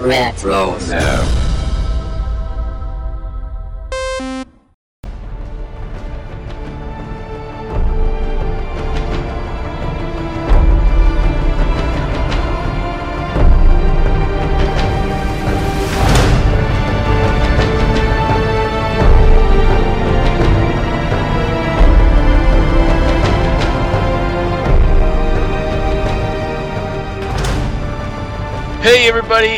Retro. No. Hey everybody,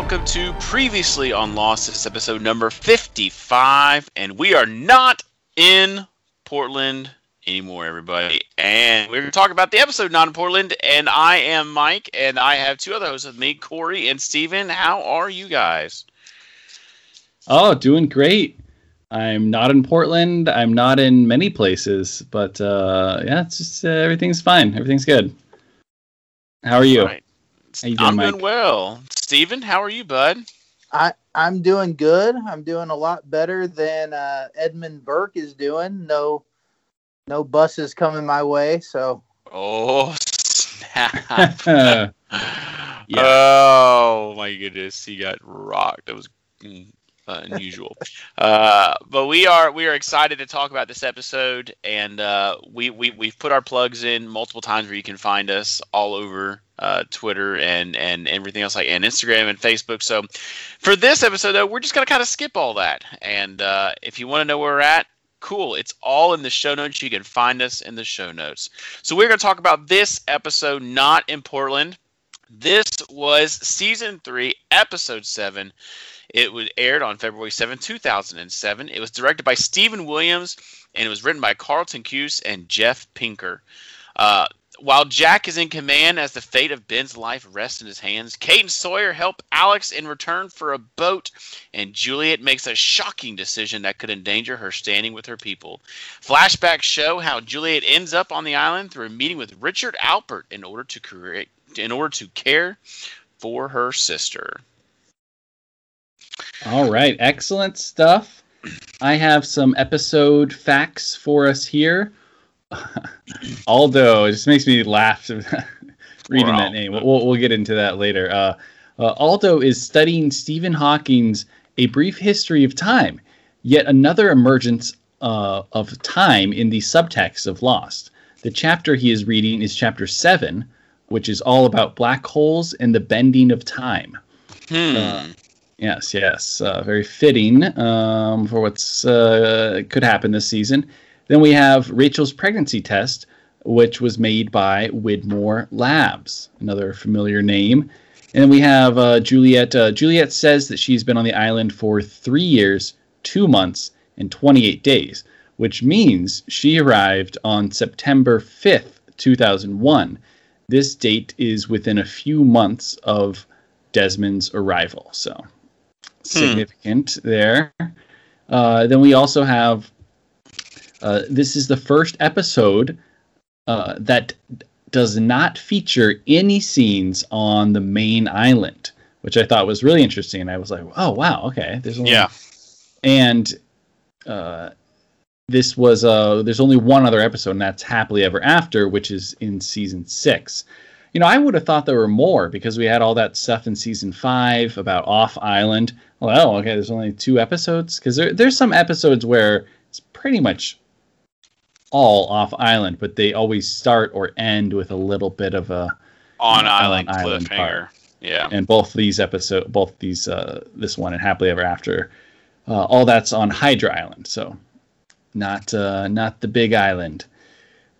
welcome to Previously on Lost. This is episode number 55, and we are not in Portland anymore, everybody. And we're going to talk about the episode not in Portland, and I am Mike, and I have two other hosts with me, Corey and Steven. How are you guys? Oh, doing great. I'm not in Portland. I'm not in many places, but uh, yeah, it's just uh, everything's fine. Everything's good. How are you? Right. Doing, I'm Mike? doing well. Steven, how are you, bud? I I'm doing good. I'm doing a lot better than uh, Edmund Burke is doing. No, no buses coming my way. So Oh, snap. yeah. Oh my goodness, he got rocked. That was mm, unusual. uh, but we are we are excited to talk about this episode, and uh, we we we've put our plugs in multiple times where you can find us all over uh, Twitter and and everything else like and Instagram and Facebook. So for this episode though, we're just gonna kind of skip all that, and uh, if you want to know where we're at. Cool. It's all in the show notes. You can find us in the show notes. So, we're to talk about this episode, not in Portland. This was season three, episode seven. It was aired on February 7, 2007. It was directed by Stephen Williams and it was written by Carlton Cuse and Jeff Pinkner. Uh, while Jack is in command as the fate of Ben's life rests in his hands, Kate and Sawyer help Alex in return for a boat, and Juliet makes a shocking decision that could endanger her standing with her people. Flashbacks show how Juliet ends up on the island through a meeting with Richard Alpert in order to create in order to care for her sister. All right. Excellent stuff. I have some episode facts for us here. Aldo, it just makes me laugh reading that name. We'll, we'll get into that later. Uh, uh, Aldo is studying Stephen Hawking's A Brief History of Time, yet another emergence uh, of time in the subtext of Lost. The chapter he is reading is chapter 7, which is all about black holes and the bending of time. Hmm. Yes, yes, uh, very fitting um, for what's uh, could happen this season. Then we have Rachel's pregnancy test, which was made by Widmore Labs, another familiar name. And then we have uh, Juliet. Uh, Juliet says that she's been on the island for three years, two months, and 28 days, which means she arrived on September 5th, 2001. This date is within a few months of Desmond's arrival. So significant there. Uh, then we also have uh, this is the first episode uh, that does not feature any scenes on the main island, which I thought was really interesting. I was like, oh wow, okay, there's only Yeah. and uh, this was uh, there's only one other episode, and that's Happily Ever After, which is in season six. You know, I would have thought there were more because we had all that stuff in season five about off island. Well, okay, there's only two episodes because there, there's some episodes where it's pretty much all off island, but they always start or end with a little bit of a On island cliffhanger. Yeah. and both these episode both these uh this one and happily ever after uh, all that's on hydra island so not uh not the big island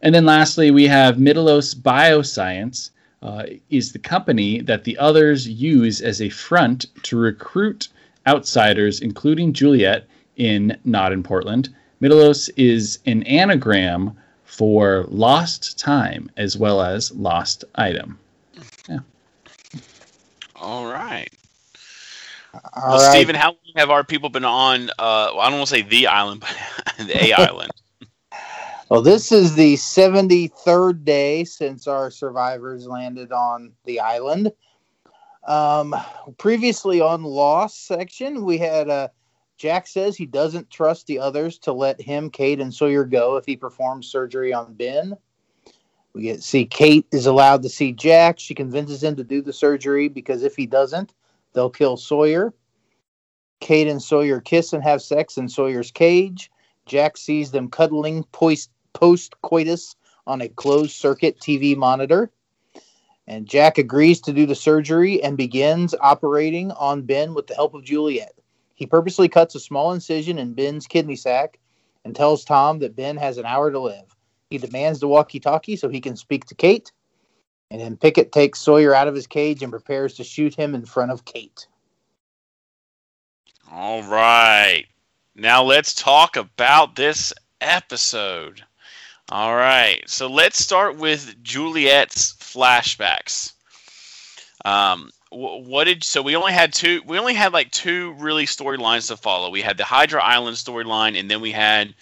and then lastly we have Mittelos bioscience uh, is the company that the others use as a front to recruit outsiders including juliet in not in portland Mittelos is an anagram for lost time as well as lost item Yeah. All right. all well, right. Stephen, how long have our people been on? Uh, well, I don't want to say the island, but the A island. Well, this is the 73rd day since our survivors landed on the island. Um, previously on Lost section, we had uh, Jack says he doesn't trust the others to let him, Kate, and Sawyer go if he performs surgery on Ben. We get see Kate is allowed to see Jack. She convinces him to do the surgery because if he doesn't, they'll kill Sawyer. Kate and Sawyer kiss and have sex in Sawyer's cage. Jack sees them cuddling post coitus on a closed circuit TV monitor. And Jack agrees to do the surgery and begins operating on Ben with the help of Juliet. He purposely cuts a small incision in Ben's kidney sac and tells Tom that Ben has an hour to live. He demands the walkie talkie so he can speak to Kate. And then Pickett takes Sawyer out of his cage and prepares to shoot him in front of Kate. All right. Now let's talk about this episode. All right. So let's start with Juliet's flashbacks. Um, what did so we only had two we only had like two really storylines to follow we had the hydra island storyline and then we had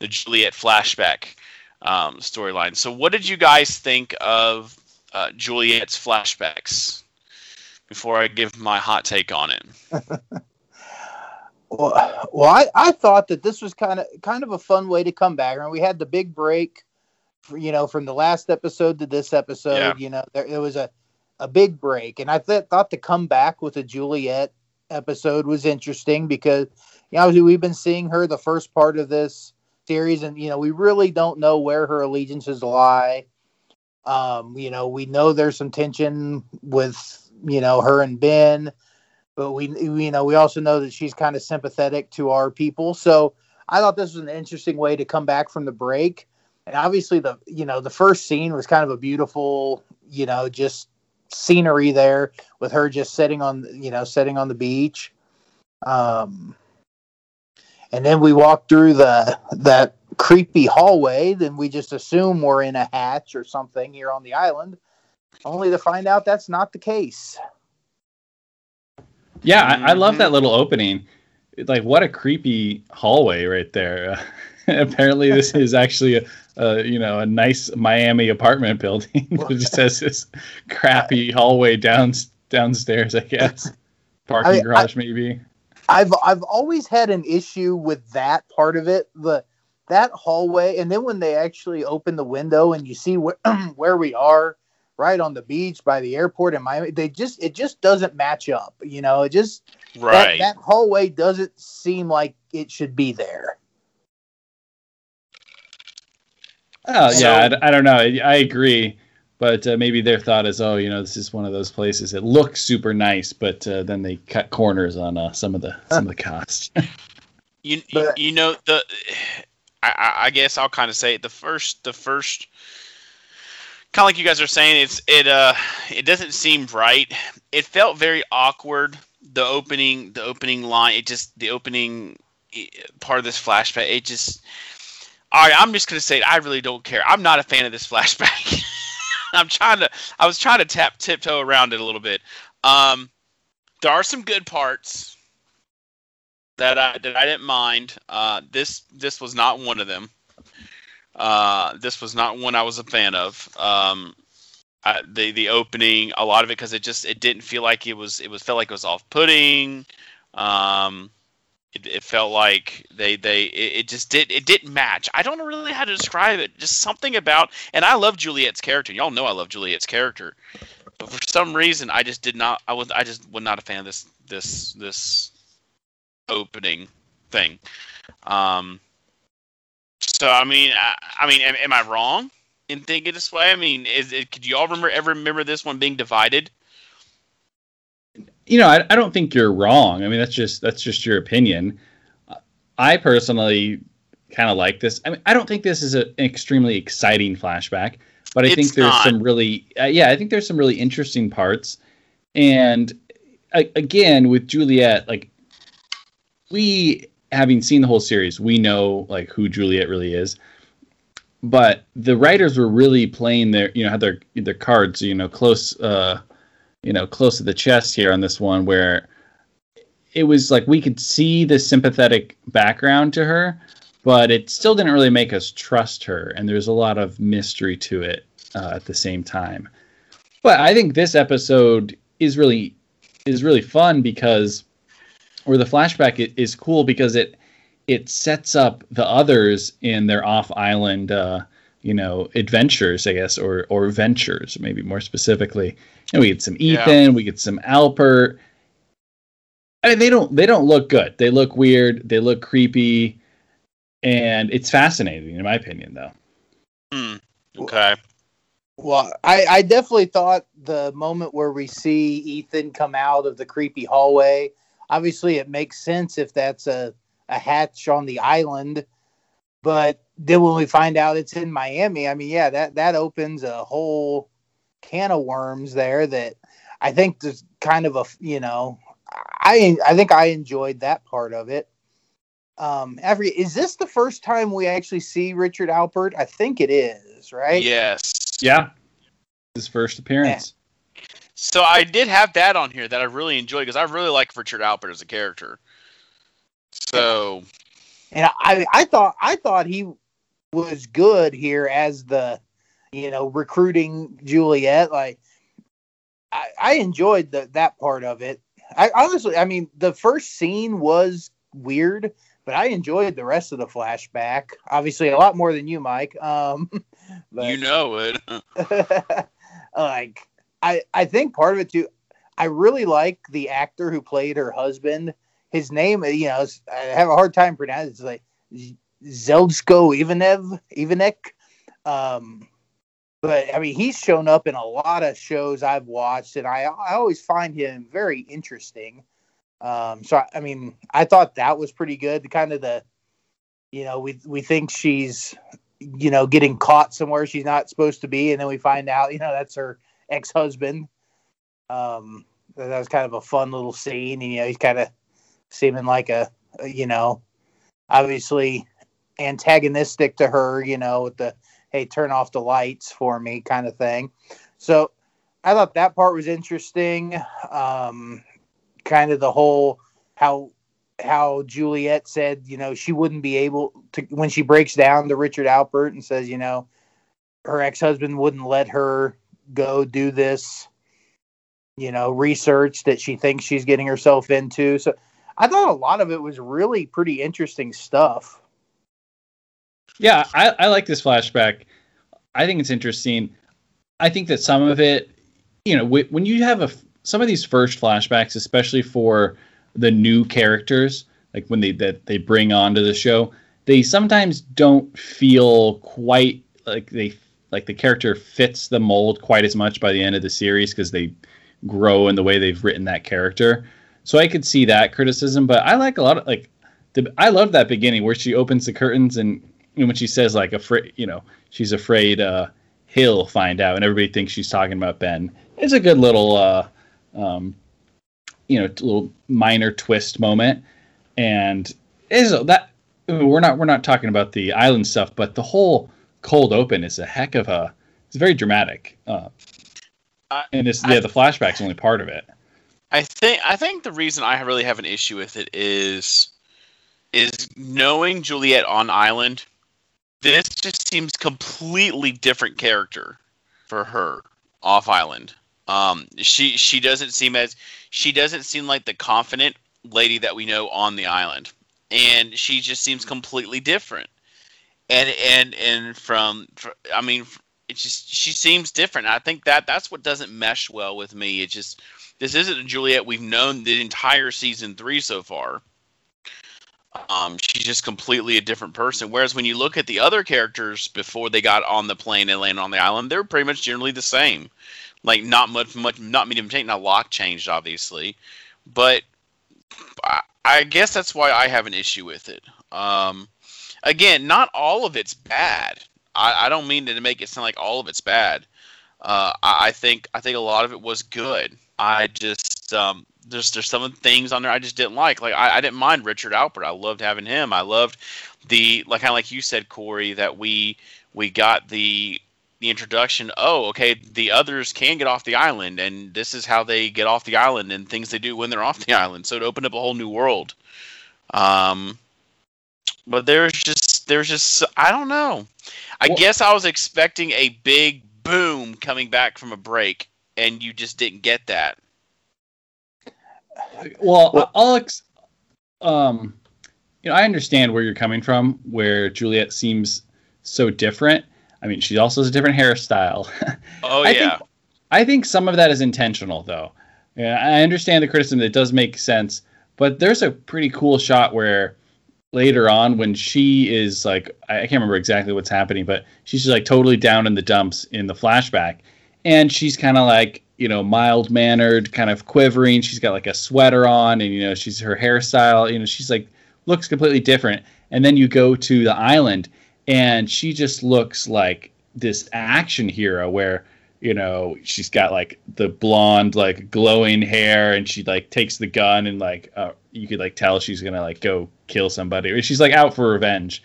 the juliet flashback um, storyline so what did you guys think of uh, juliet's flashbacks before i give my hot take on it well, well I, I thought that this was kind of kind of a fun way to come back and we had the big break for, you know from the last episode to this episode yeah. you know there, there was a a big break. And I th- thought to come back with a Juliet episode was interesting because you know we've been seeing her the first part of this series, and you know we really don't know where her allegiances lie. Um, you know, we know there's some tension with you know her and Ben, but we you know we also know that she's kind of sympathetic to our people. So I thought this was an interesting way to come back from the break. And obviously the you know the first scene was kind of a beautiful you know just scenery there with her just sitting on you know sitting on the beach um and then we walk through the that creepy hallway then we just assume we're in a hatch or something here on the island only to find out that's not the case yeah I, I love that mm-hmm. little opening like what a creepy hallway right there apparently this is actually a, a, you know a nice Miami apartment building that just has this crappy hallway down downstairs. I guess parking I, garage I, maybe. I've I've always had an issue with that part of it. The that hallway, and then when they actually open the window and you see where where we are, right on the beach by the airport in Miami, they just it just doesn't match up. You know, it just right that, that hallway doesn't seem like it should be there. Oh so, yeah, I, I, don't know. I, I agree, but uh, maybe their thought is, oh, you know, this is one of those places that looks super nice, but uh, then they cut corners on uh, some of the some of the costs. you but, you know the, I, I guess I'll kind of say it. The first the first kind of like you guys are saying, it's it uh it doesn't seem right. It felt very awkward. The opening the opening line, it just the opening part of this flashback, it just all right, I'm just gonna say it. I really don't care. I'm not a fan of this flashback. I'm trying to. I was trying to tap tiptoe around it a little bit. Um, there are some good parts that I that I didn't mind. Uh, this this was not one of them. Uh, this was not one I was a fan of. Um, I, the the opening, a lot of it because it just it didn't feel like it was it was felt like it was off putting. Um, it, it felt like they they it, it, just did it didn't match. I don't know really know how to describe it. Just something about and I love Juliet's character. Y'all know I love Juliet's character, but for some reason I just did not. I was I just was not a fan of this this this opening thing. Um. So I mean I, I mean am, am, I wrong in thinking this way? I mean is it, could you all remember ever remember this one being divided? you know, I, I don't think you're wrong. I mean, that's just that's just your opinion. I personally kind of like this. I mean, I don't think this is a, an extremely exciting flashback, but I it's think there's not. some really, uh, yeah, I think there's some really interesting parts. And uh, again, with Juliet, like we having seen the whole series, we know like who Juliet really is. But the writers were really playing their, you know, had their their cards, you know, close. Uh, you know close to the chest here on this one where it was like we could see the sympathetic background to her but it still didn't really make us trust her and there's a lot of mystery to it uh, at the same time but i think this episode is really is really fun because or the flashback is cool because it it sets up the others in their off island uh, you know adventures i guess or or ventures maybe more specifically and we get some ethan yeah. we get some alpert I mean, they don't they don't look good. They look weird. They look creepy, and it's fascinating in my opinion, though. Hmm. Okay. Well, I, I definitely thought the moment where we see Ethan come out of the creepy hallway, obviously it makes sense if that's a, a hatch on the island. But then when we find out it's in Miami, I mean, yeah, that, that opens a whole can of worms there that I think there's kind of a, you know, I I think I enjoyed that part of it. Um, every is this the first time we actually see Richard Alpert? I think it is, right? Yes. Yeah, his first appearance. So I did have that on here that I really enjoyed because I really like Richard Alpert as a character. So, and I I thought I thought he was good here as the you know recruiting Juliet. Like I, I enjoyed the, that part of it. I honestly, I mean, the first scene was weird, but I enjoyed the rest of the flashback. Obviously, a lot more than you, Mike. Um, but, you know it. like, I I think part of it too. I really like the actor who played her husband. His name, you know, I have a hard time pronouncing. It. It's like Zeljko Ivanev, Ivanek. Um, but I mean, he's shown up in a lot of shows I've watched, and I I always find him very interesting. Um, so I mean, I thought that was pretty good. Kind of the, you know, we we think she's, you know, getting caught somewhere she's not supposed to be, and then we find out, you know, that's her ex husband. Um, that was kind of a fun little scene. You know, he's kind of seeming like a, a, you know, obviously antagonistic to her. You know, with the hey, turn off the lights for me kind of thing. So I thought that part was interesting. Um, kind of the whole how how Juliet said, you know, she wouldn't be able to when she breaks down to Richard Alpert and says, you know, her ex-husband wouldn't let her go do this, you know, research that she thinks she's getting herself into. So I thought a lot of it was really pretty interesting stuff. Yeah, I, I like this flashback. I think it's interesting. I think that some of it, you know, when you have a some of these first flashbacks, especially for the new characters, like when they that they bring onto the show, they sometimes don't feel quite like they like the character fits the mold quite as much by the end of the series because they grow in the way they've written that character. So I could see that criticism, but I like a lot of like the I love that beginning where she opens the curtains and and when she says like afraid, you know, she's afraid uh, he'll find out, and everybody thinks she's talking about Ben. It's a good little, uh, um, you know, little minor twist moment, and is that we're not we're not talking about the island stuff, but the whole cold open is a heck of a. It's very dramatic, uh, and this yeah, the flashback's only part of it. I think I think the reason I really have an issue with it is is knowing Juliet on island this just seems completely different character for her off island. Um, she she doesn't seem as she doesn't seem like the confident lady that we know on the island, and she just seems completely different. And and and from, I mean, it just she seems different. I think that that's what doesn't mesh well with me. It just this isn't a Juliet we've known the entire season three so far. Um, she's just completely a different person. Whereas when you look at the other characters before they got on the plane and landed on the island, they're pretty much generally the same. Like not much, much, not medium change. Not Locke changed, obviously, but I, I guess that's why I have an issue with it. Um, again, not all of it's bad. I, I don't mean to make it sound like all of it's bad. Uh, I, I think I think a lot of it was good. I just um, there's there's some things on there I just didn't like. Like I, I didn't mind Richard Alpert. I loved having him. I loved the like kind of like you said, Corey, that we we got the the introduction. Oh, okay, the others can get off the island, and this is how they get off the island and things they do when they're off the island. So it opened up a whole new world. Um, but there's just there's just I don't know. I well, guess I was expecting a big boom coming back from a break, and you just didn't get that. Well, well Alex, um, you know, I understand where you're coming from, where Juliet seems so different. I mean, she also has a different hairstyle. Oh I yeah. Think, I think some of that is intentional, though. Yeah, I understand the criticism. It does make sense, But there's a pretty cool shot where later on when she is like I can't remember exactly what's happening, but she's just like totally down in the dumps in the flashback, and she's kind of like you know mild mannered, kind of quivering. She's got like a sweater on, and you know she's her hairstyle. You know she's like looks completely different. And then you go to the island, and she just looks like this action hero where you know she's got like the blonde like glowing hair and she like takes the gun and like uh, you could like tell she's gonna like go kill somebody she's like out for revenge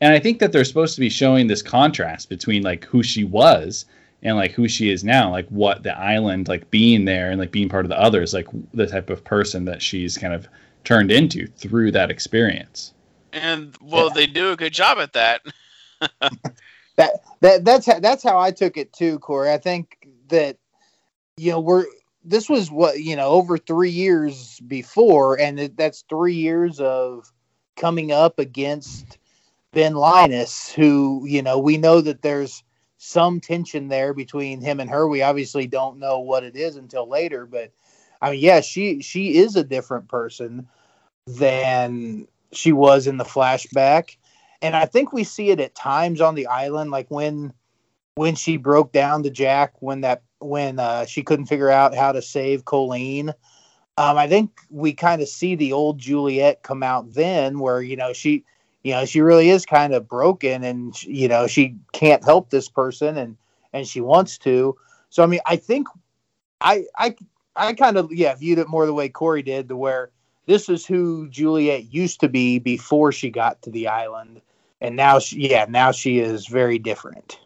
and i think that they're supposed to be showing this contrast between like who she was and like who she is now like what the island like being there and like being part of the others like the type of person that she's kind of turned into through that experience and well yeah. they do a good job at that that that that's how, that's how I took it too, Corey. I think that you know we're this was what you know over three years before, and that's three years of coming up against Ben Linus, who you know we know that there's some tension there between him and her. We obviously don't know what it is until later, but I mean, yeah, she she is a different person than she was in the flashback and I think we see it at times on the island, like when when she broke down to Jack when that when uh, she couldn't figure out how to save Colleen. Um, I think we kind of see the old Juliet come out then, where you know she, you know, she really is kind of broken, and you know she can't help this person, and and she wants to. So I mean, I think I I I kind of yeah viewed it more the way Corey did, to where this is who Juliet used to be before she got to the island, and now she, yeah, now she is very different.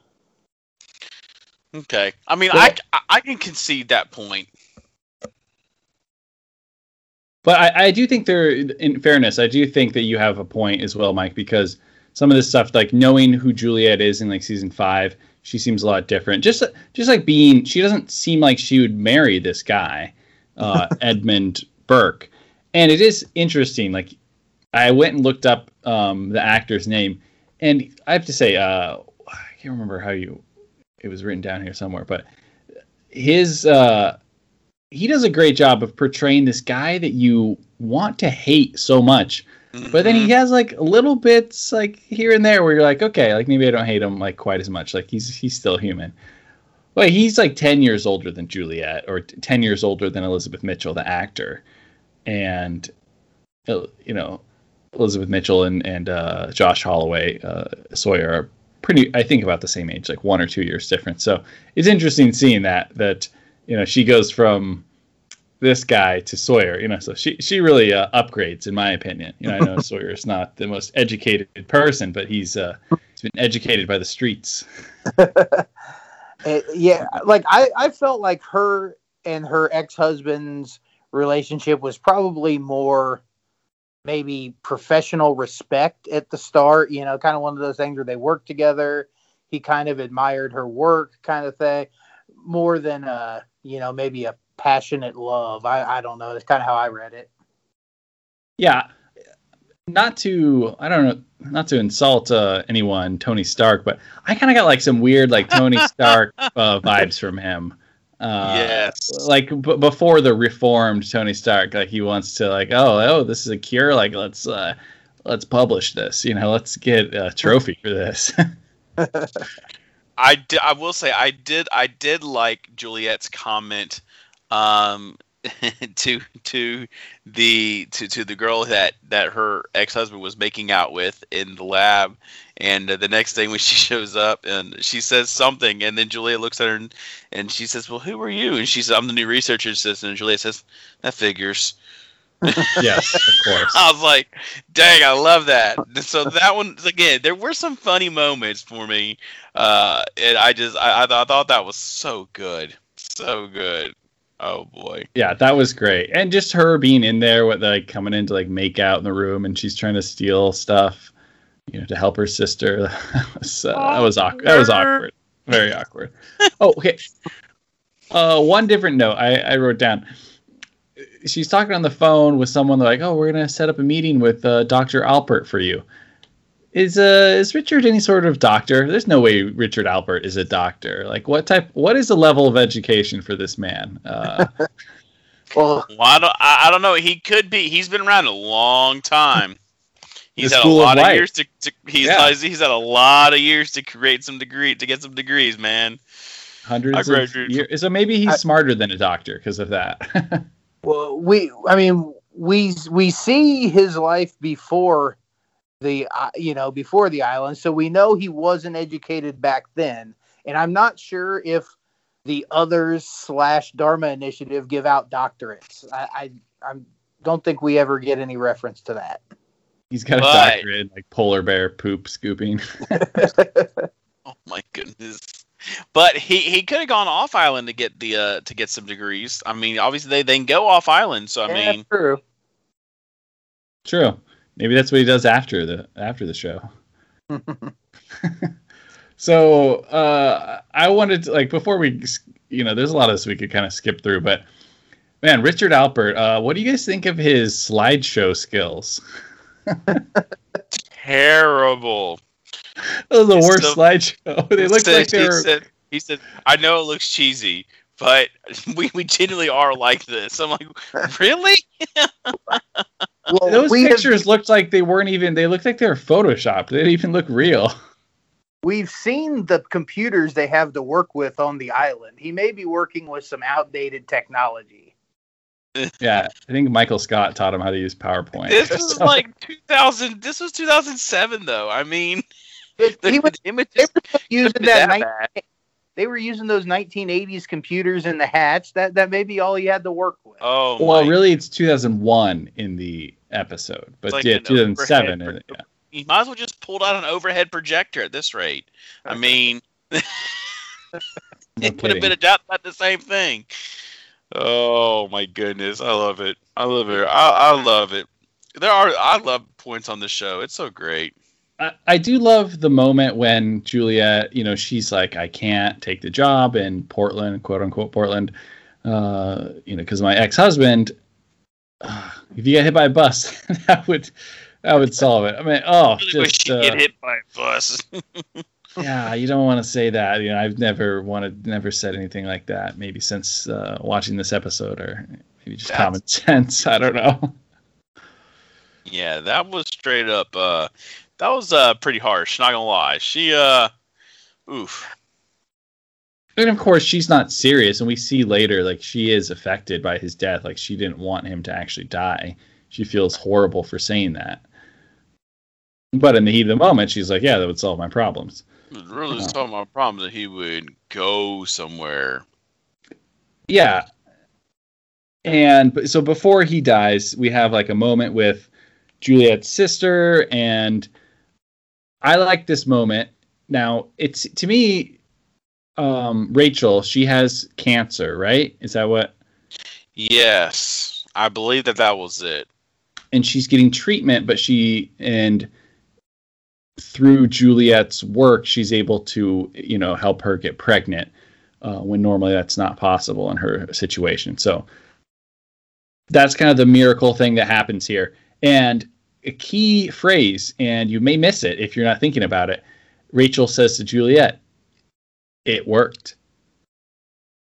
Okay, I mean, I I can concede that point. But I, I do think there, in fairness, I do think that you have a point as well, Mike, because some of this stuff, like knowing who Juliet is in like season five, she seems a lot different. Just just like being, she doesn't seem like she would marry this guy, uh, Edmund Burke. And it is interesting. Like I went and looked up um, the actor's name, and I have to say, uh, I can't remember how you it was written down here somewhere, but his uh, he does a great job of portraying this guy that you want to hate so much. Mm-hmm. But then he mm-hmm. has like little bits like here and there where you're like, okay, like maybe I don't hate him like quite as much. Like he's he's still human. But he's like 10 years older than Juliet or 10 years older than Elizabeth Mitchell, the actor. And, uh, you know, Elizabeth Mitchell and and uh, Josh Holloway uh, Sawyer are pretty, I think, about the same age, like one or two years different. So it's interesting seeing that that you know she goes from this guy to Sawyer. You know, so she she really uh, upgrades, in my opinion. You know, I know Sawyer is not the most educated person, but he's uh, he's been educated by the streets. yeah, like I I felt like her and her ex husband's relationship was probably more maybe professional respect at the start, you know, kind of one of those things where they work together. He kind of admired her work, kind of thing, more than a, you know, maybe a passionate love. I, I don't know. That's kind of how I read it. Yeah. Not to, I don't know, not to insult uh, anyone, Tony Stark, but I kind of got like some weird, like Tony Stark uh, vibes from him. Uh, yes. Like b- before the reformed Tony Stark, like he wants to like, oh, oh, this is a cure. Like let's uh, let's publish this. You know, let's get a trophy for this. I, I will say I did I did like Juliet's comment um, to to the to, to the girl that that her ex husband was making out with in the lab, and uh, the next thing when she shows up and she says something, and then Julia looks at her and, and she says, "Well, who are you?" And she says, "I'm the new research assistant." And Julia says, "That figures." Yes, of course. I was like, "Dang, I love that." So that one again, there were some funny moments for me, uh, and I just I, I, th- I thought that was so good, so good. Oh boy. Yeah, that was great. And just her being in there with like coming in to like make out in the room and she's trying to steal stuff, you know, to help her sister. that was uh, that was awkward. That was awkward. Very awkward. oh, okay. Uh, one different note I, I wrote down. She's talking on the phone with someone They're like, "Oh, we're gonna set up a meeting with uh, Doctor Alpert for you." is uh is Richard any sort of doctor? There's no way Richard Alpert is a doctor. Like what type what is the level of education for this man? Uh, Well, Well, I don't. I, I don't know. He could be. He's been around a long time. He's had a School of lot of, Life. years to. to he's Yeah. he's had a lot of years to create some degree to get some degrees, man. Hundreds of years. So maybe he's I- smarter than a doctor because of that. well, we, I mean, we we see his life before the, uh, you know, before the island, so we know he wasn't educated back then, and I'm not sure if the others slash Dharma Initiative give out doctorates. I, I, I don't think we ever get any reference to that. he's got a doctorate in like polar bear poop scooping. Oh my goodness. But he, he could have gone off island to get the uh, to get some degrees. I mean, obviously they, they can go off island, so I Yeah, mean, true. True. Maybe that's what he does after the after the show. So uh, I wanted to like before we, you know, there's a lot of this we could kind of skip through, but man, Richard Alpert, uh, what do you guys think of his slideshow skills? terrible. That was the It's worst so- slideshow. They He looked said- like they he were. Said, he said, "I know it looks cheesy, but we, we genuinely are like this." I'm like, really? Well, Those we have- pictures looked like they weren't even. They looked like they were photoshopped. They didn't even look real. we've seen the computers they have to work with on the island. He may be working with some outdated technology. Yeah, I think Michael Scott taught him how to use PowerPoint. This was So- like 2000. This was 2007, though. I mean, But the, he was the images they were using that, that ni- bad. they were using those 1980s computers in the hatch. That that may be all he had to work with. Oh, well, my. really, it's 2001 in the episode, but like yeah, 2007. overhead in- yeah. You might as well just pulled out an overhead projector at this rate. I mean, No it would have been kidding. about about the same thing. Oh my goodness, I love it. I love it. I, I love it. There are I love points on the show. It's so great. I, I do love the moment when Juliet, you know, she's like, I can't take the job in Portland, quote unquote Portland, uh, you know, because my ex husband. Uh, if you get hit by a bus, that would that would solve it. I mean, oh, really just uh, get hit by a bus. yeah, you don't want to say that. You know, I've never wanted, never said anything like that. Maybe since uh, watching this episode, or maybe just That's- common sense. I don't know. yeah, that was straight up. Uh, that was uh pretty harsh. Not gonna lie. She uh, oof. And of course, she's not serious, and we see later, like she is affected by his death. Like she didn't want him to actually die. She feels horrible for saying that. But in the heat of the moment, she's like, "Yeah, that would solve my problems." It really Oh. solved my problem that he would go somewhere. Yeah. And so before he dies, we have like a moment with Juliet's sister, and I like this moment. Now, it's to me, um, Rachel. She has cancer, right? Is that what? Yes, I believe that that was it. and she's getting treatment, but she and through Juliet's work, she's able to you know help her get pregnant uh, when normally that's not possible in her situation. So that's kind of the miracle thing that happens here. And a key phrase, and you may miss it if you're not thinking about it. Rachel says to Juliet, "It worked."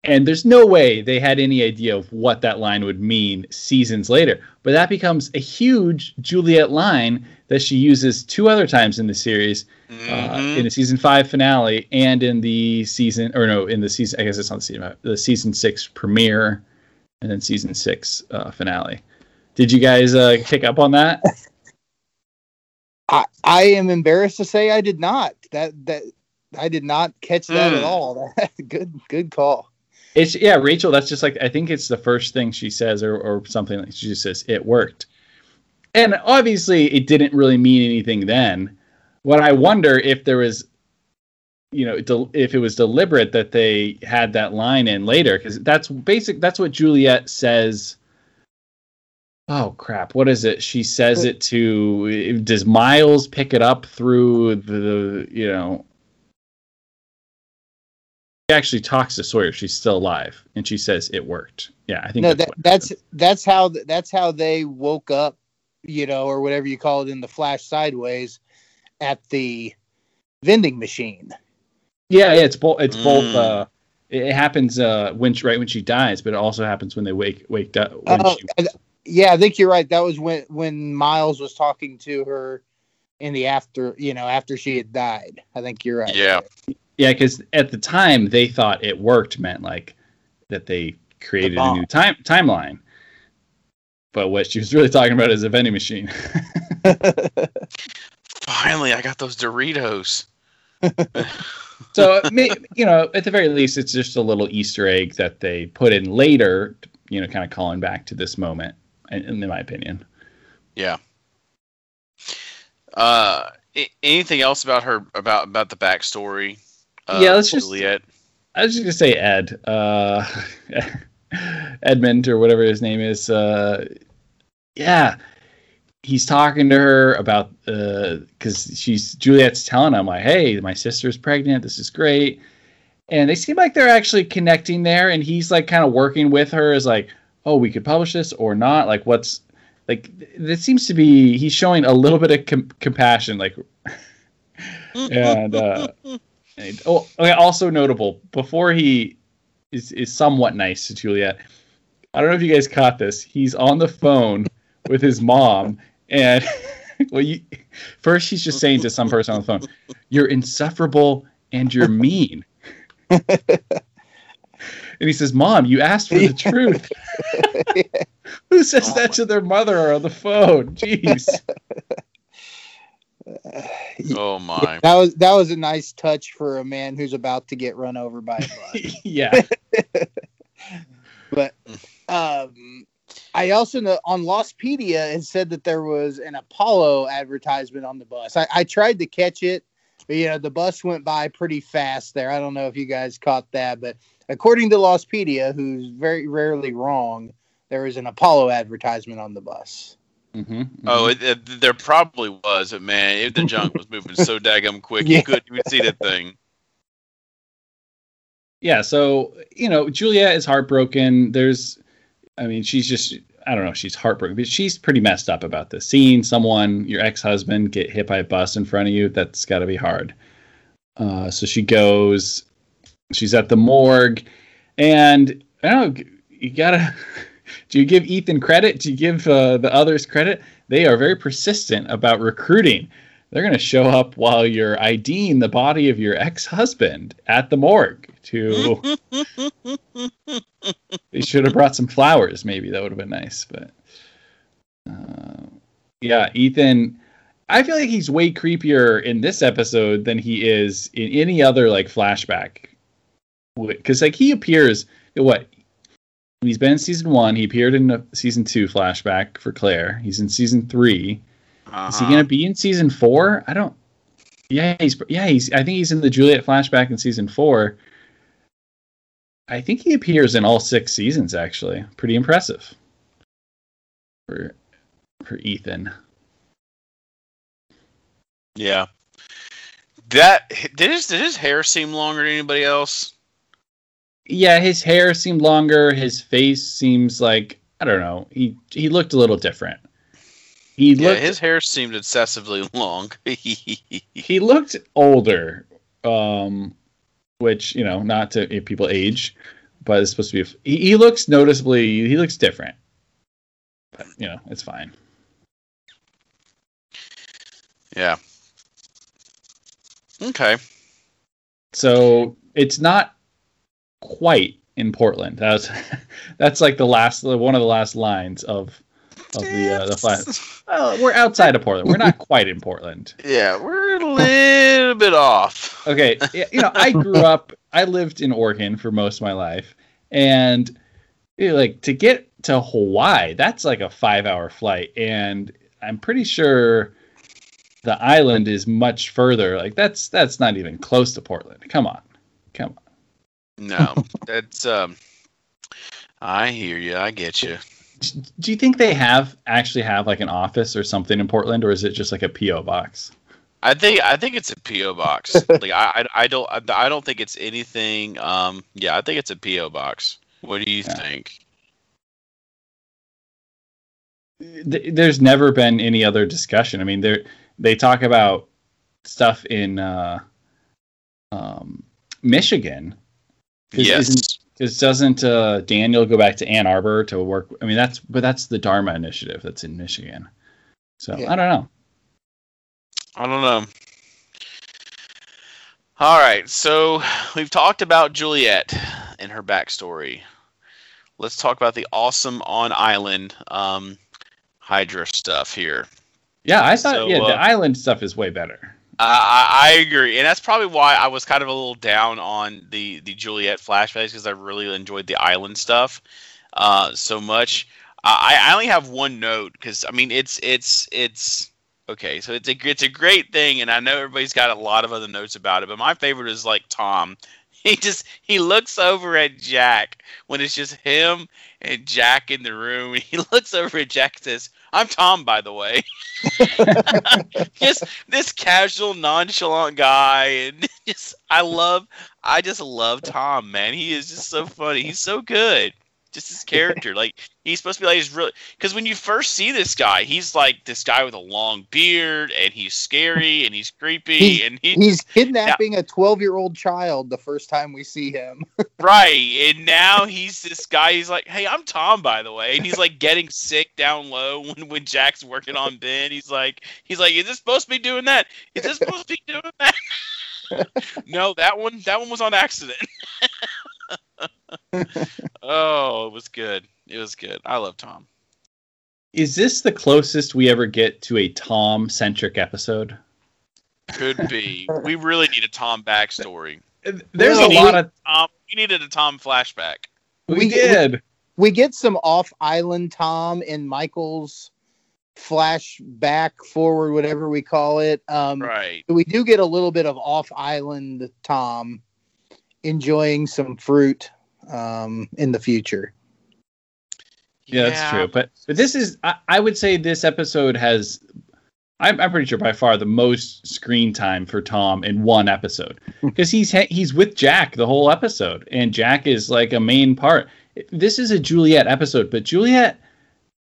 And there's no way they had any idea of what that line would mean seasons later. But that becomes a huge Juliet line that she uses two other times in the series, uh, Mhm. in the season five finale and in the season, or no, in the season, I guess it's not the season, the season six premiere and then season six uh, finale. Did you guys uh, pick up on that? I, I am embarrassed to say I did not. That that I did not catch that at Hmm. all. good good call. It's yeah, Rachel. That's just like I think it's the first thing she says, or or something like she just says it worked, and obviously it didn't really mean anything then. What I wonder if there was, you know, del- if it was deliberate that they had that line in later, because that's basic. That's what Juliet says. Oh crap! What is it? She says it to. Does Miles pick it up through the you know she actually talks to Sawyer. She's still alive, and she says it worked. Yeah, I think No, that's that, that's that's how that's how they woke up, you know, or whatever you call it in the flash sideways at the vending machine. yeah, yeah. It's both. It's both. Mm. Uh, It, it happens uh, when she, right when she dies, but it also happens when they wake waked up. When Oh, she, I- yeah, I think you're right. That was when when Miles was talking to her in the after, you know, after she had died. I think you're right. Yeah. yeah, because at the time they thought it worked meant like that they created a new time timeline. But what she was really talking about is a vending machine. Finally, I got those Doritos. so you know, at the very least, it's just a little Easter egg that they put in later. You know, kind of calling back to this moment, in, in my opinion. Yeah. Uh, a- anything else about her about about the backstory? Uh, Yeah, let's just- Juliet. I was just gonna say Ed, uh, Edmund or whatever his name is. Uh, yeah, he's talking to her about because she's Juliet's telling him like, "Hey, my sister's pregnant. This is great," and they seem like they're actually connecting there. And he's like kind of working with her as like, "Oh, we could publish this or not." Like, what's like? It seems to be he's showing a little bit of com- compassion, like, and. uh and- Oh, okay. Also notable before he is is somewhat nice to Juliet. I don't know if you guys caught this. He's on the phone with his mom, and well, you first he's just saying to some person on the phone, "You're insufferable and you're mean." and he says, "Mom, you asked for the truth." Who says that to their mother on the phone? Jeez. Oh my. That was that was a nice touch for a man who's about to get run over by a bus. yeah. but um, I also know on Lostpedia it said that there was an Apollo advertisement on the bus. I, I tried to catch it, but you know the bus went by pretty fast there. I don't know if you guys caught that, but according to Lostpedia, who's very rarely wrong, there was an Apollo advertisement on the bus. hmm Oh, it, it, there probably was, but man, it, the junk was moving so daggum quick Yeah. you couldn't even see that thing. yeah so you know julia is heartbroken there's i mean she's just i don't know she's heartbroken but she's pretty messed up about this seeing someone your ex-husband get hit by a bus in front of you that's got to be hard uh, so she goes she's at the morgue. And i don't know you gotta do you give ethan credit? Do you give uh, the others credit? They are very persistent about recruiting. They're going to show up while you're IDing the body of your ex-husband at the morgue to they should have brought some flowers maybe. That would have been nice but uh, yeah ethan i feel like he's way creepier in this episode than he is in any other like flashback because like he appears what he's been in season one he appeared in the season two flashback for claire he's in season three is he Uh-huh. gonna be in season four? I don't. Yeah, he's yeah he's. I think he's in the Juliet flashback in season four. I think he appears in all six seasons. Actually, pretty impressive for for Ethan. Yeah. That did his did his hair seem longer than anybody else? Yeah, his hair seemed longer. His face seems like I don't know. He he looked a little different. He Yeah, looked his hair seemed excessively long. he looked older um which you know not to if people age but it's supposed to be he, he looks noticeably he looks different but you know it's fine yeah. Okay. so it's not quite in portland. That's that's like the last one of the last lines of of the uh, the flash well we're outside of portland. We're not quite in portland. Yeah, we're a little bit off. okay y- you know i grew up i lived in oregon for most of my life and you know, like to get to hawaii that's like a five hour flight and i'm pretty sure the island is much further. Like that's that's not even close to portland. Come on. Come on No, that's um. I hear you. I get you. Do you think they have actually have like an office or something in portland or is it just like a po box I think I think it's a PO box. like I, I I don't I, I don't think it's anything. Um. Yeah, I think it's a PO box. What do you Yeah. think? there's never been any other discussion. I mean, they they talk about stuff in uh, um, Michigan, 'Cause Yes. Because doesn't uh, Daniel go back to Ann Arbor to work? I mean, that's but that's the Dharma Initiative that's in Michigan. So Yeah. I don't know. I don't know. All right, so we've talked about Juliet and her backstory. Let's talk about the awesome on island um, Hydra stuff here. Yeah, I thought So, yeah uh, the island stuff is way better. I, I agree, and that's probably why I was kind of a little down on the the Juliet flashbacks because I really enjoyed the island stuff uh, so much. I, I only have one note because I mean it's it's it's okay, so it's a it's a great thing, and I know everybody's got a lot of other notes about it, but my favorite is like Tom. He just he looks over at Jack when it's just him and Jack in the room. He looks over at Jack and says, "I'm Tom, by the way." just this casual, nonchalant guy, and just I love, I just love Tom, man. He is just so funny. He's so good. Just his character, like he's supposed to be like he's really because when you first see this guy, he's like this guy with a long beard, and he's scary and he's creepy, He- and he He's kidnapping a 12 year old child the first time we see him. right, and now he's this guy. He's like, hey, I'm Tom, by the way, and he's like getting sick down low when when Jack's working on Ben. He's like, he's like, is this supposed to be doing that? Is this supposed to be doing that? no, that one that one was on accident. oh, it was good. It was good. I love Tom. Is this the closest we ever get to a Tom centric episode? Could be. we really need a Tom backstory. There's Well, a we- lot of Tom, we needed a Tom flashback. we, we- did. we get some off island Tom in Michael's flashback forward, whatever we call it. Um, Right. we do get a little bit of off island Tom enjoying some fruit um, in the future. Yeah, that's true. But but this is I, I would say this episode has I'm, I'm pretty sure by far the most screen time for Tom in one episode because he's he's with Jack the whole episode and Jack is like a main part. This is a Juliet episode, but Juliet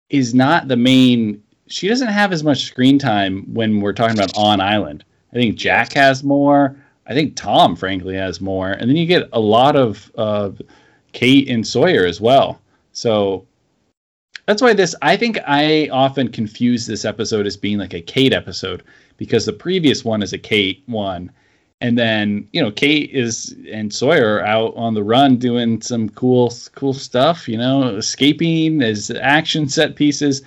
is not the main. She doesn't have as much screen time when we're talking about on island. I think Jack has more. I think Tom, frankly, has more, and then you get a lot of uh, Kate and Sawyer as well. So that's why this I think I often confuse this episode as being like a Kate episode because the previous one is a Kate one. And then, you know, Kate is and Sawyer are out on the run doing some cool cool stuff, you know, escaping as action set pieces.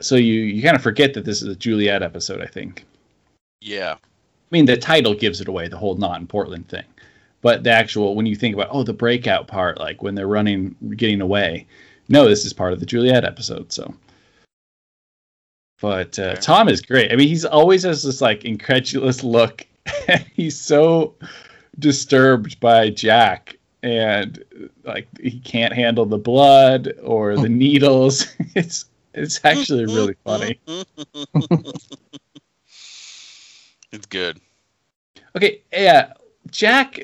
So you you kind of forget that this is a Juliet episode, I think. Yeah. I mean, the title gives it away, the whole not in Portland thing. But the actual, when you think about, oh, the breakout part, like when they're running, getting away, no, this is part of the Juliet episode. So, but uh. Tom is great. I mean, he's always has this like incredulous look. he's so disturbed by Jack, and like he can't handle the blood or the needles. it's it's actually really funny. It's good. Okay, yeah, Jack.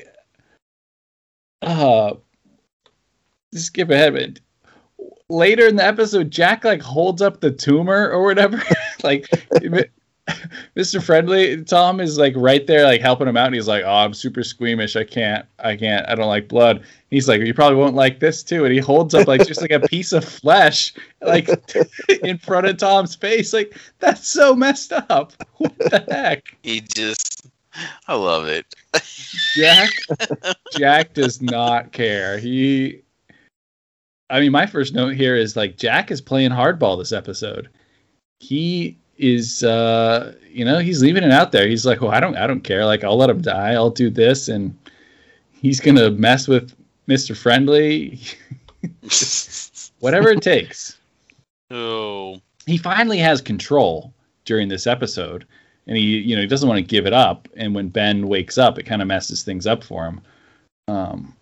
Uh, just skip ahead, but later in the episode, Jack like holds up the tumor or whatever. like, Mr. Friendly Tom is like right there, like helping him out, and he's like, "Oh, I'm super squeamish. I can't, I can't, I don't like blood." He's like, "You probably won't like this too," and he holds up like just like a piece of flesh, like in front of Tom's face. Like that's so messed up. What the heck? He just, I love it. Jack Jack does not care. He I mean my first note here is like Jack is playing hardball this episode. He is uh you know, he's leaving it out there. He's like, "Well, I don't I don't care. Like I'll let him die. I'll do this and he's going to mess with Mr. Friendly whatever it takes." oh, he finally has control during this episode and he you know he doesn't want to give it up and when ben wakes up it kind of messes things up for him um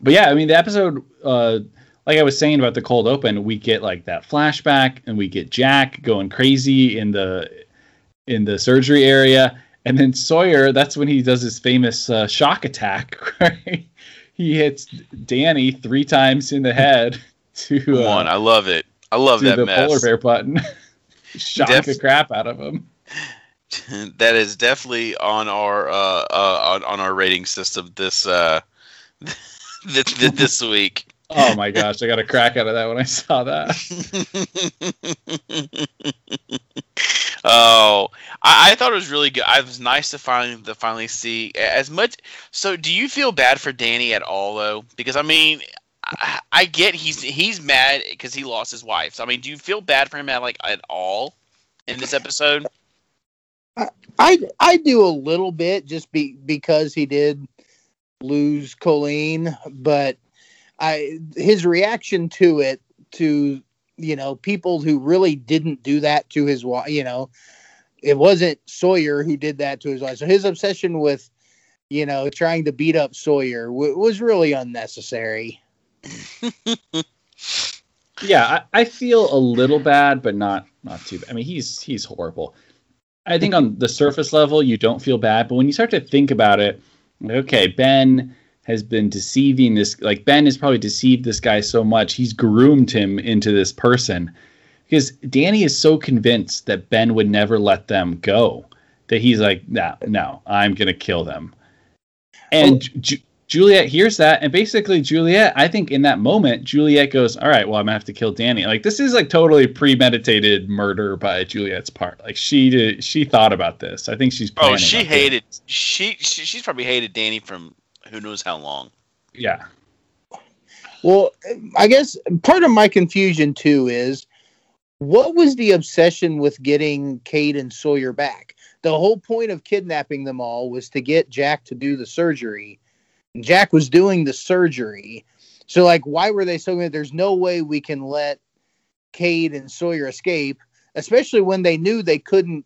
but yeah i mean the episode uh like i was saying about the cold open we get like that flashback and we get jack going crazy in the in the surgery area and then sawyer that's when he does his famous uh, shock attack where he- hits danny three times in the head to uh, on. I love it. I love that the mess. polar bear button. Shock Def- the crap out of him. that is definitely on our uh, uh on, on our rating system this uh this, this week. Oh my gosh, I got a crack out of that when I saw that. oh, I, I, thought it was really good. It was nice to finally to finally see as much. So, do you feel bad for Danny at all, though? Because I mean, I, I get he's he's mad because he lost his wife. So, I mean, do you feel bad for him at like at all in this episode? I I do a little bit just be because he did lose Colleen, but I his reaction to it to you know people who really didn't do that to his wife. You know, it wasn't Sawyer who did that to his wife. So his obsession with you know trying to beat up Sawyer w- was really unnecessary. yeah, I, I feel a little bad, but not not too bad. I mean, he's he's horrible. I think on the surface level, you don't feel bad, but when you start to think about it, okay, Ben has been deceiving this. Like Ben has probably deceived this guy so much, he's groomed him into this person. Because Danny is so convinced that Ben would never let them go that he's like, no, no, I'm gonna kill them. And Ju- Juliet hears that, and basically Juliet, I think in that moment, Juliet goes, "All right, well, I'm gonna have to kill Danny." Like this is like totally premeditated murder by Juliet's part. Like she did, she thought about this. I think she's. Oh, she hated. She, she she's probably hated Danny from who knows how long. Yeah. Well, I guess part of my confusion too is what was the obsession with getting Kate and Sawyer back? The whole point of kidnapping them all was to get Jack to do the surgery Jack was doing the surgery. So like why were they so there's no way we can let Kate and Sawyer escape, especially when they knew they couldn't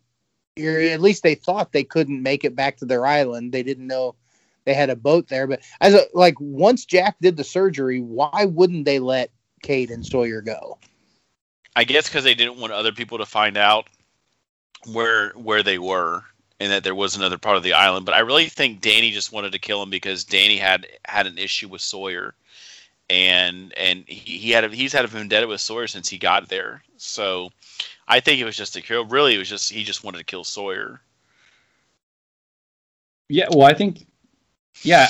or at least they thought they couldn't make it back to their island. They didn't know they had a boat there, but as a, like once Jack did the surgery, why wouldn't they let Kate and Sawyer go? I guess because they didn't want other people to find out where where they were and that there was another part of the island. But I really think Danny just wanted to kill him because Danny had had an issue with Sawyer, and and he, he had a, he's had a vendetta with Sawyer since he got there. So I think it was just a kill. Really, it was just he just wanted to kill Sawyer. Yeah, well, I think, yeah,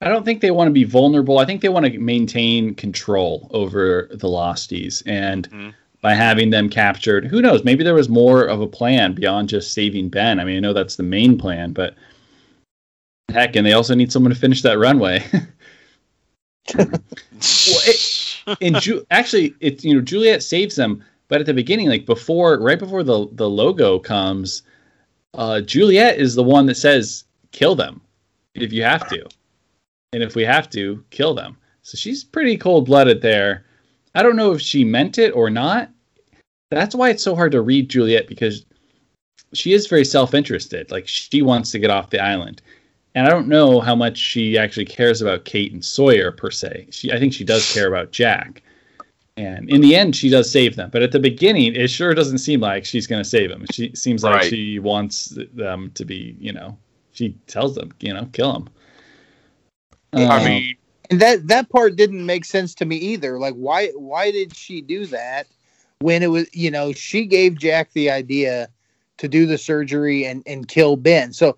I don't think they want to be vulnerable. I think they want to maintain control over the Losties, and mm-hmm by having them captured. Who knows? Maybe there was more of a plan beyond just saving Ben. I mean, I know that's the main plan, but heck, and they also need someone to finish that runway. well, it, and Ju- actually, it's you know Juliet saves them, but at the beginning, like before, right before the the logo comes, uh, Juliet is the one that says, "Kill them if you have to, and if we have to, kill them." So she's pretty cold blooded there. I don't know if she meant it or not. That's why it's so hard to read Juliet because she is very self-interested. Like she wants to get off the island. And I don't know how much she actually cares about Kate and Sawyer per se. She I think she does care about Jack. And in the end she does save them. But at the beginning it sure doesn't seem like she's going to save them. She seems like right. she wants them to be, you know, she tells them, you know, kill them. I um, mean, and that that part didn't make sense to me either. Like why why did she do that when it was you know she gave Jack the idea to do the surgery and and kill Ben. So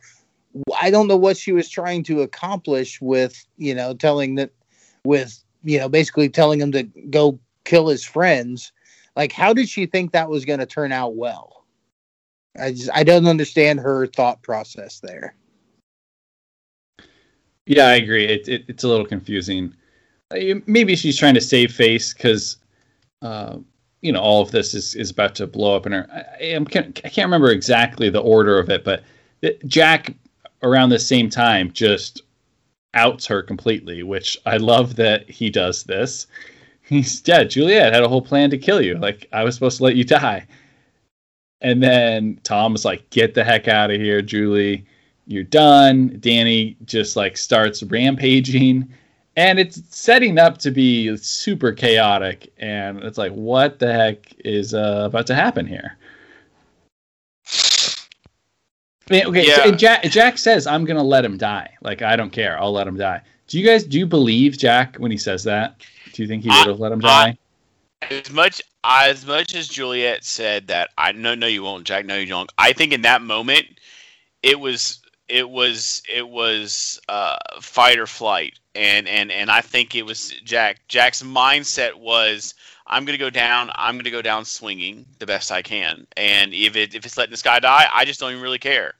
I don't know what she was trying to accomplish with you know telling that with you know basically telling him to go kill his friends. Like how did she think that was going to turn out well? I just I don't understand her thought process there. Yeah, I agree. It, it, it's a little confusing. Uh, maybe she's trying to save face because, uh, you know, all of this is, is about to blow up in her. I, I, can't, I can't remember exactly the order of it, but Jack around the same time just outs her completely, which I love that he does this. He's dead. Juliet had a whole plan to kill you. Like I was supposed to let you die. And then Tom was like, "Get the heck out of here, Julie." You're done. Danny just like starts rampaging. And it's setting up to be super chaotic. And it's like what the heck is uh, about to happen here? I mean, okay yeah. so jack, jack says i'm gonna let him die. Like i don't care. I'll let him die. Do you guys do you believe jack when he says that? Do you think he would have let him die? As much as much as juliet said that i no no you won't jack. No you don't. I think in that moment it was it was it was uh, fight or flight, and and and I think it was Jack. Jack's mindset was. I'm gonna go down. I'm gonna go down swinging the best I can, and if it if it's letting this guy die, I just don't even really care,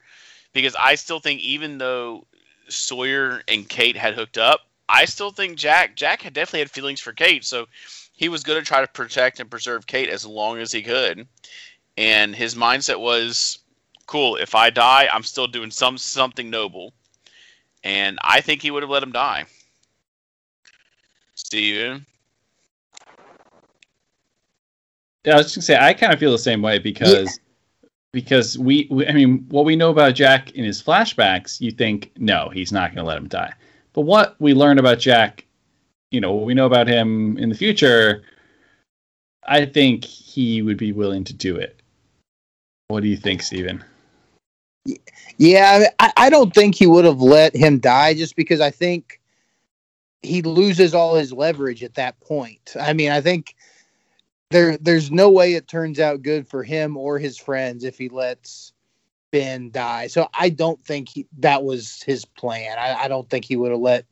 because I still think even though Sawyer and Kate had hooked up, I still think Jack Jack had definitely had feelings for Kate, so he was going to try to protect and preserve Kate as long as he could, and his mindset was cool. If I die, I'm still doing some something noble, and I think he would have let him die. Steven? Yeah, I was just gonna say I kind of feel the same way because yeah. because we, we, I mean what we know about Jack in his flashbacks, you think no, he's not gonna let him die. But what we learn about Jack, you know, what we know about him in the future, I think he would be willing to do it. What do you think, Steven? Yeah, I, I don't think he would have let him die just because I think he loses all his leverage at that point. I mean, I think there there's no way it turns out good for him or his friends if he lets Ben die. So I don't think he, that was his plan. I, I don't think he would have let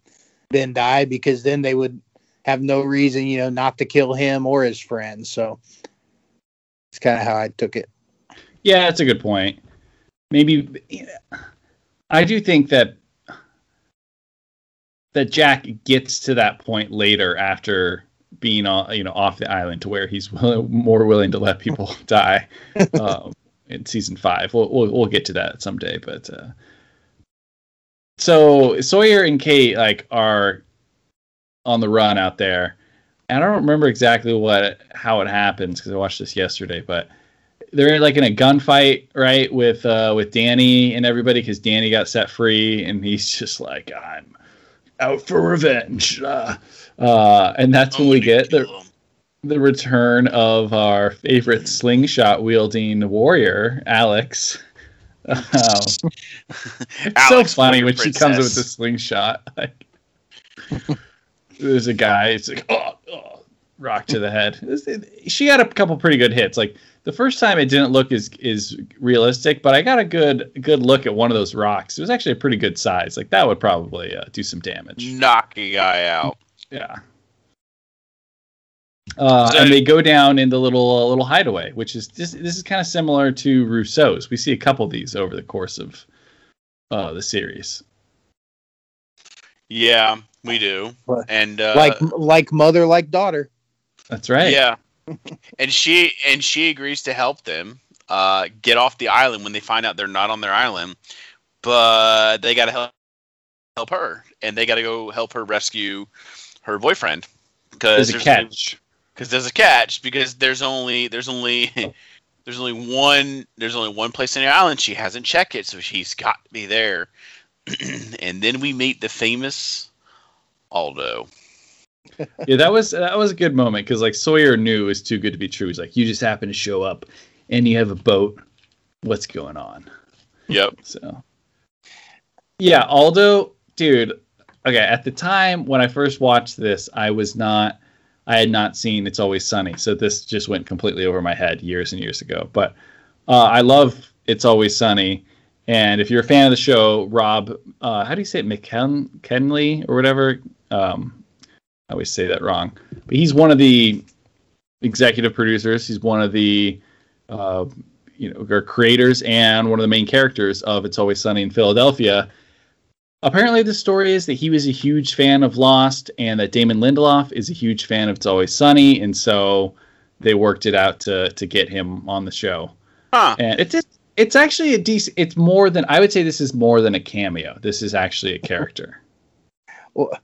Ben die because then they would have no reason, you know, not to kill him or his friends. So it's kind of how I took it. Yeah, that's a good point. Maybe I do think that that Jack gets to that point later after being on, you know, off the island to where he's more willing to let people die um, in season five. We'll, we'll, we'll get to that someday, but uh, so Sawyer and Kate like are on the run out there. And I don't remember exactly what how it happens because I watched this yesterday, but they're like in a gunfight, right, with uh, with Danny and everybody because Danny got set free, and he's just like, "I'm out for revenge," uh, uh, and that's when we get the the return of our favorite slingshot wielding warrior, Alex. Um, it's so funny when princess. she comes with the slingshot. Like, there's a guy. It's like, oh, oh, rock to the head. She had a couple pretty good hits. Like the first time, it didn't look as is realistic, but I got a good good look at one of those rocks. It was actually a pretty good size. Like that would probably uh, do some damage. Knock a guy out. Yeah. Uh, so, and they go down in the little uh, little hideaway, which is this. This is kind of similar to Rousseau's. We see a couple of these over the course of uh, the series. Yeah, we do. And uh, like like mother, like daughter. That's right. Yeah, and she and she agrees to help them uh, get off the island when they find out they're not on their island, but they got to help help her, and they got to go help her rescue her boyfriend because there's a catch. Because there's a catch because there's only there's only there's only one there's only one place on the island she hasn't checked it, so she's got to be there. and then we meet the famous Aldo. Yeah, that was that was a good moment because like Sawyer knew it was too good to be true. He's like, you just happen to show up, and you have a boat. What's going on? Yep. So, yeah, Aldo, dude. Okay, at the time when I first watched this, I was not, I had not seen It's Always Sunny, so this just went completely over my head years and years ago. But uh, I love It's Always Sunny, and if you're a fan of the show, Rob, uh, how do you say it, McKen Kenley or whatever? Um, I always say that wrong, but he's one of the executive producers. He's one of the uh, you know creators and one of the main characters of It's Always Sunny in Philadelphia. Apparently, the story is that he was a huge fan of Lost, and that Damon Lindelof is a huge fan of It's Always Sunny, and so they worked it out to to get him on the show. Huh. And it's just it's actually a decent. It's more than I would say. This is more than a cameo. This is actually a character.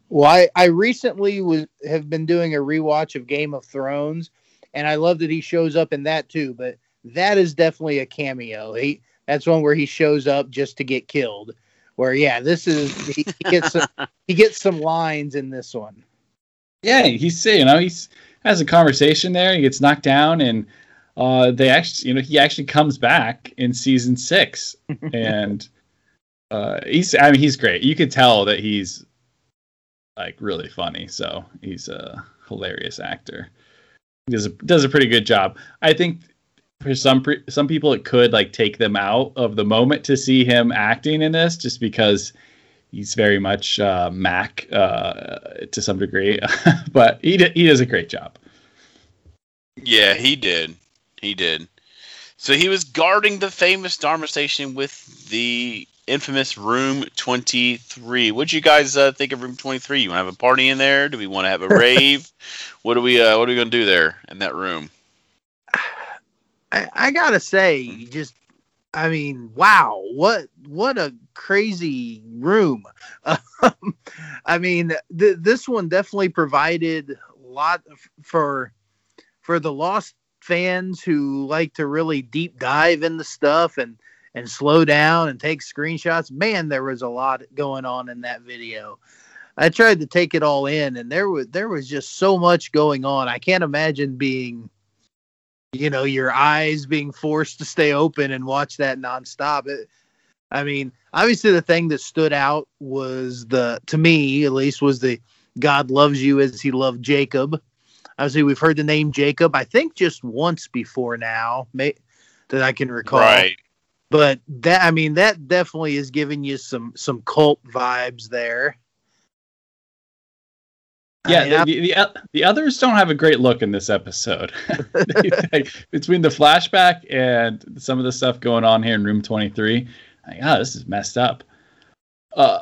Well, I, I recently was have been doing a rewatch of Game of Thrones, and I love that he shows up in that too. But that is definitely a cameo. He that's one where he shows up just to get killed. Where yeah, this is he, he gets some, he gets some lines in this one. Yeah, he's you know he's has a conversation there. He gets knocked down and uh, they actually, you know, he actually comes back in season six, and uh, he's, I mean, he's great. You could tell that he's like really funny. So he's a hilarious actor. He does a, does a pretty good job. I think for some pre- some people it could like take them out of the moment to see him acting in this, just because he's very much uh, Mac uh, to some degree, but he d- he does a great job. Yeah, he did. He did. So he was guarding the famous Dharma station with the infamous Room 23. What'd you guys uh, think of Room 23? You want to have a party in there? Do we want to have a rave? what are we uh, What are we gonna do there in that room? I, I gotta say, just I mean, wow, what what a crazy room. Um, I mean, th- this one definitely provided a lot for for the Lost fans who like to really deep dive into stuff and and slow down and take screenshots. Man, there was a lot going on in that video. I tried to take it all in, and there was there was just so much going on. I can't imagine being, you know, your eyes being forced to stay open and watch that nonstop. It, I mean, obviously the thing that stood out was the to me at least was the God loves you as he loved Jacob. Obviously, we've heard the name Jacob. I think just once before now, may, that I can recall. Right. But that I mean, that definitely is giving you some some cult vibes there. Yeah, I mean, the, the, the the others don't have a great look in this episode. Between the flashback and some of the stuff going on here in room 23, like, oh, this is messed up. Uh,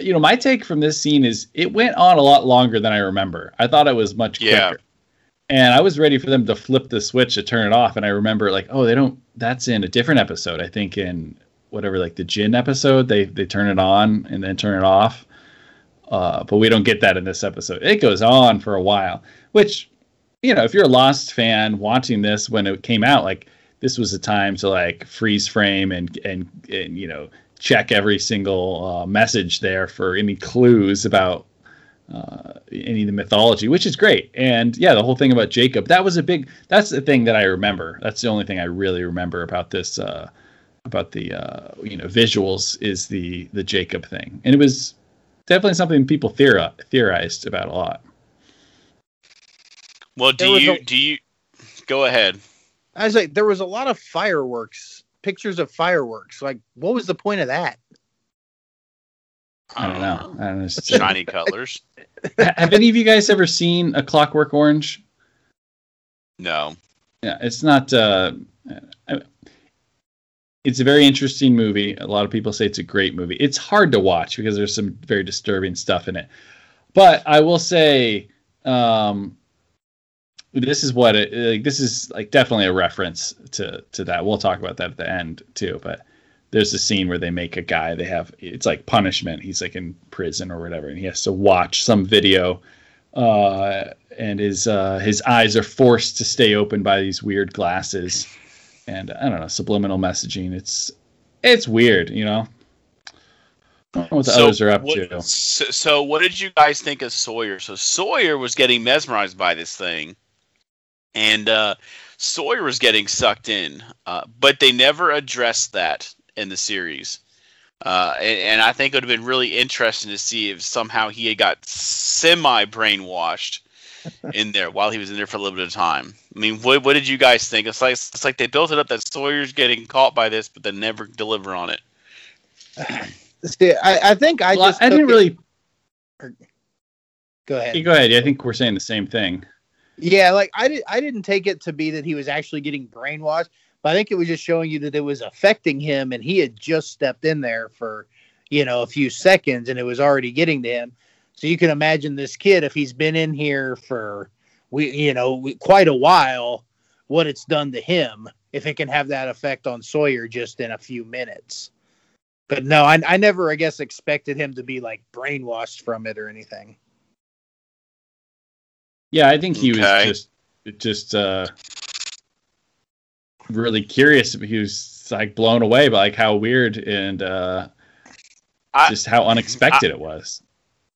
you know, my take from this scene is it went on a lot longer than I remember. I thought it was much Yeah. And I was ready for them to flip the switch to turn it off. And I remember like, oh, they don't. That's in a different episode. I think in whatever like the gin episode, they they turn it on and then turn it off. Uh, but we don't get that in this episode. It goes on for a while, which you know, if you're a Lost fan watching this when it came out, like this was a time to like freeze frame and and and you know check every single uh, message there for any clues about uh, any of the mythology, which is great. And yeah, the whole thing about Jacob, that was a big. That's the thing that I remember. That's the only thing I really remember about this. Uh, about the uh, you know visuals is the the Jacob thing, and it was definitely something people theori- theorized about a lot. Well, do you a- do you go ahead? I was like, there was a lot of fireworks, pictures of fireworks. Like, what was the point of that? I don't know. I don't know. Shiny colors. Have any of you guys ever seen A Clockwork Orange? No. Yeah, it's not. Uh, I- it's a very interesting movie. A lot of people say it's a great movie. It's hard to watch because there's some very disturbing stuff in it. But I will say, um, this is what it. Like, this is like definitely a reference to to that. We'll talk about that at the end too. But there's a scene where they make a guy. They have it's like punishment. He's like in prison or whatever, and he has to watch some video uh, and his uh, his eyes are forced to stay open by these weird glasses, and I don't know subliminal messaging. It's it's weird, you know. I don't know what the others are up what, to. So, so what did you guys think of Sawyer? So Sawyer was getting mesmerized by this thing, and uh, Sawyer was getting sucked in, uh, but they never addressed that in the series. Uh, and, and I think it would have been really interesting to see if somehow he had got semi brainwashed in there while he was in there for a little bit of time. I mean, what, what did you guys think? It's like it's like they built it up that Sawyer's getting caught by this, but they never deliver on it. See, I, I think I Well, just I didn't took it- really. go ahead. You go ahead. I think we're saying the same thing. Yeah, like I did. I didn't take it to be that he was actually getting brainwashed, but I think it was just showing you that it was affecting him, and he had just stepped in there for, you know, a few seconds, and it was already getting to him. So you can imagine this kid if he's been in here for, we, you know, we- quite a while, what it's done to him. If it can have that effect on Sawyer just in a few minutes. But no, I, I never, I guess, expected him to be like brainwashed from it or anything. Yeah, I think he Okay. was just just uh, really curious. He was like blown away by like how weird and uh, I- just how unexpected it was.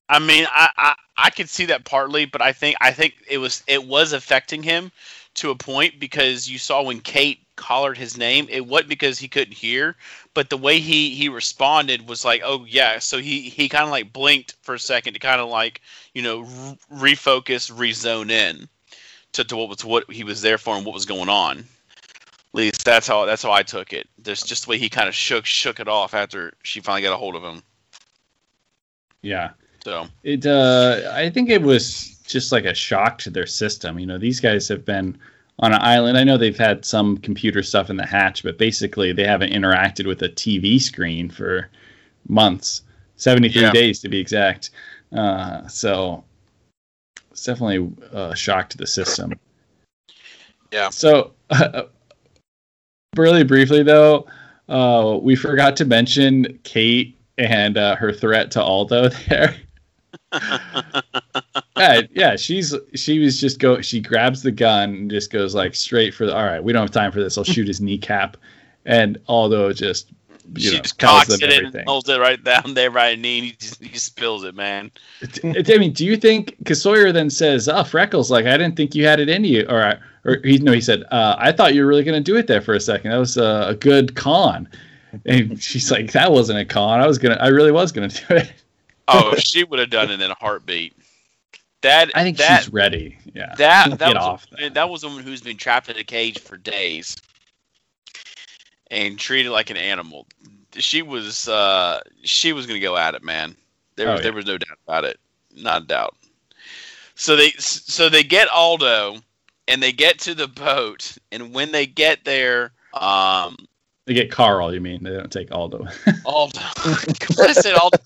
I mean, I, I I could see that partly, but I think I think it was it was affecting him to a point because you saw when Kate collared his name, it wasn't because he couldn't hear, but the way he he responded was like, oh yeah. So he he kind of like blinked for a second to kind of like you know re- refocus, rezone in to, to what was what he was there for and what was going on. Least that's how that's how I took it. There's just the way he kind of shook shook it off after she finally got a hold of him. Yeah. So it uh I think it was just like a shock to their system. You know, these guys have been on an island. I know they've had some computer stuff in the hatch, but basically they haven't interacted with a TV screen for months, 73 Yeah. days to be exact. Uh, so it's definitely a shock to the system. Yeah. So, really briefly though, uh, we forgot to mention Kate and uh, her threat to Aldo there. yeah, yeah, she's she was just go. She grabs the gun and just goes like straight for the. All right, we don't have time for this. I'll shoot his kneecap, and Aldo just she know just cocks it in and everything. holds it right down there by a knee. And he just he spills it, man. I mean, do you think? Because Sawyer then says, "Oh, Freckles, like I didn't think you had it in you," or or he no, he said, uh, "I thought you were really going to do it there for a second. That was a, a good con." And she's like, "That wasn't a con. I was gonna. I really was gonna do it. Oh, she would have done it in a heartbeat. That I think that she's ready. Yeah, that that Get was off a, that. that was a woman who's been trapped in a cage for days and treated like an animal. She was uh she was gonna go at it, man. There Oh, was yeah. there was no doubt about it, not a doubt. So they so they get Aldo and they get to the boat, and when they get there, um, They get Karl. You mean they don't take Aldo? Aldo. I said Aldo.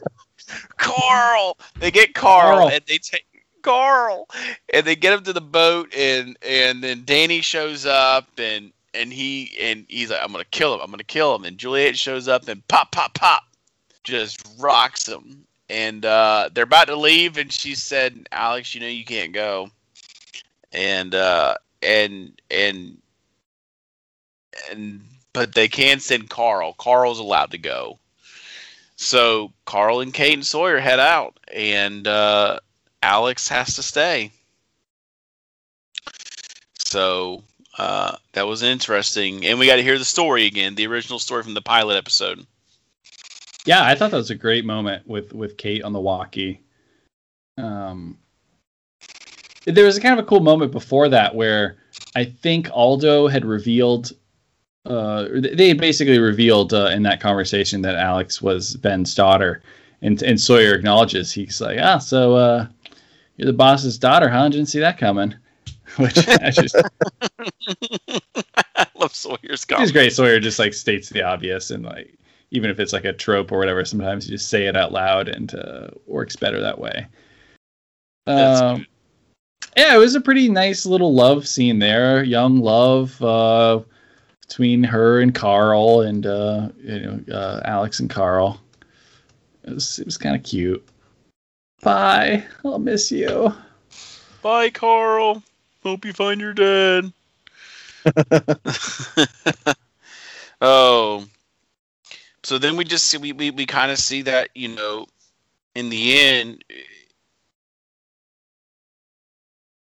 Karl. They get Karl, Karl. and they take Karl, and they get him to the boat, and and then Danny shows up, and and he and he's like, I'm gonna kill him. I'm gonna kill him. And Juliet shows up, and pop, pop, pop, just rocks him. And uh, they're about to leave, and she said, "Alex, you know you can't go." And uh, and and and but they can send Karl. Karl's allowed to go. So Karl and Kate and Sawyer head out, and uh, Alex has to stay. So uh, that was interesting, and we got to hear the story again, the original story from the pilot episode. Yeah, I thought that was a great moment with with Kate on the walkie. Um, there was a kind of a cool moment before that where I think Aldo had revealed, uh, they basically revealed uh, in that conversation that Alex was Ben's daughter, and and Sawyer acknowledges he's like, ah, so uh, you're the boss's daughter, huh? Didn't see that coming. Which I just I love Sawyer's It's comment. great. Sawyer just like states the obvious, and like even if it's like a trope or whatever, sometimes you just say it out loud and uh, works better that way. Um, yeah, it was a pretty nice little love scene there. Young love uh, between her and Karl, and uh, you know uh, Alex and Karl. It was it was kind of cute. Bye. I'll miss you. Bye, Karl. Hope you find your dad. oh. So then we just see we, we, we kind of see that, you know, in the end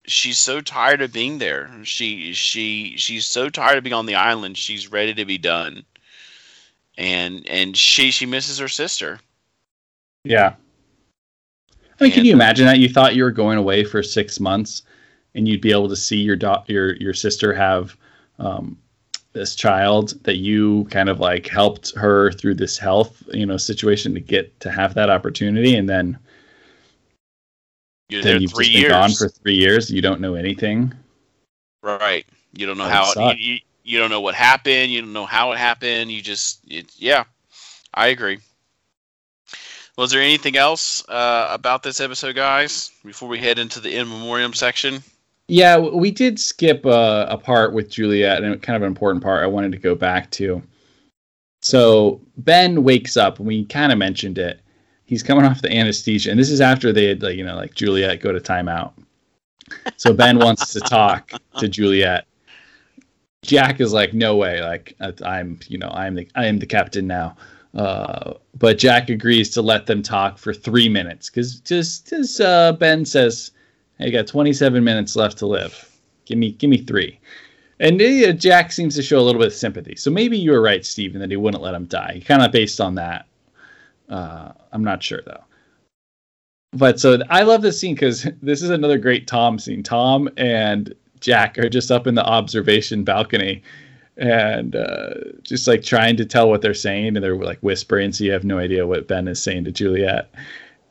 she's so tired of being there. She she she's so tired of being on the island. She's ready to be done. And and she she misses her sister. Yeah. I mean, can you imagine that you thought you were going away for six months, and you'd be able to see your do- your your sister have um, this child that you kind of like helped her through this health you know situation to get to have that opportunity, and then You're then you've three just been years. gone for three years. You don't know anything. Right. You don't know That how you, you, you don't know what happened. You don't know how it happened. You just it, yeah. I agree. Was there anything else uh, about this episode, guys? Before we head into the in memoriam section. Yeah, we did skip uh, a part with Juliet, and kind of an important part I wanted to go back to. So Ben wakes up, and we kind of mentioned it. He's coming off the anesthesia, and this is after they had, like, you know, like Juliet go to timeout. So Ben wants to talk to Juliet. Jack is like, no way, like I- I'm, you know, I'm the I am the captain now. Uh, but Jack agrees to let them talk for three minutes because just as uh, Ben says, "Hey, you got 27 minutes left to live. Give me, give me three. And uh, Jack seems to show a little bit of sympathy. So maybe you were right, Stephen, that he wouldn't let him die. Kind of based on that. Uh, I'm not sure though. But so I love this scene because this is another great Tom scene. Tom and Jack are just up in the observation balcony, and uh, just like trying to tell what they're saying, and they're like whispering, so you have no idea what Ben is saying to Juliet.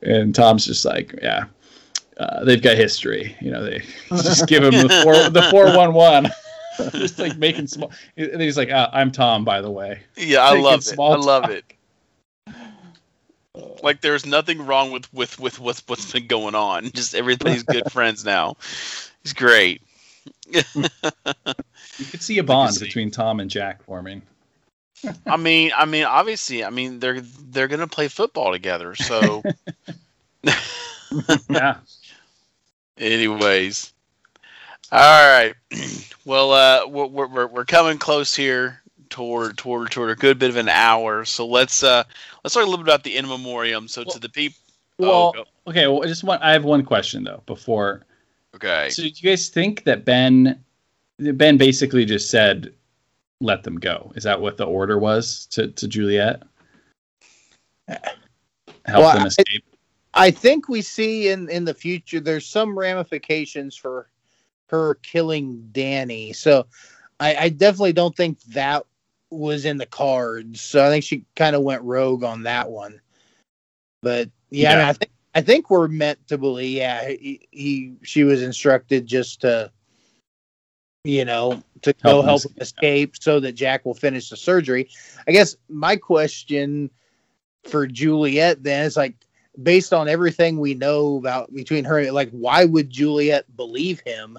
And Tom's just like, yeah, uh, they've got history. You know, they just give him the four the four one one. Just like making small. And he's like, uh, "I'm Tom, by the way." Yeah, I Making love it. I love talk. it. Like there's nothing wrong with with with what's what's been going on. Just everybody's good friends now. It's great. You could see a bond see. between Tom and Jack forming. I mean, I mean, obviously, I mean they're they're gonna play football together. So, Yeah. Anyways, all right. Well, uh, we're we're we're coming close here toward toward toward a good bit of an hour. So let's uh let's talk a little bit about the in memoriam. So to the people. Well, go- okay. Well, I just want. I have one question though. Before, okay. so do you guys think that Ben, Ben basically just said, "Let them go"? Is that what the order was to to Juliet? Help Well, them escape. I think we see in in the future there's some ramifications for her killing Danny. So I, I definitely don't think that was in the cards. So I think she kind of went rogue on that one. But yeah, I, mean, I think I think we're meant to believe. Yeah, he, he she was instructed just to, you know, to go Help help him escape. escape so that Jack will finish the surgery. I guess my question for Juliet then is like based on everything we know about between her, like why would Juliet believe him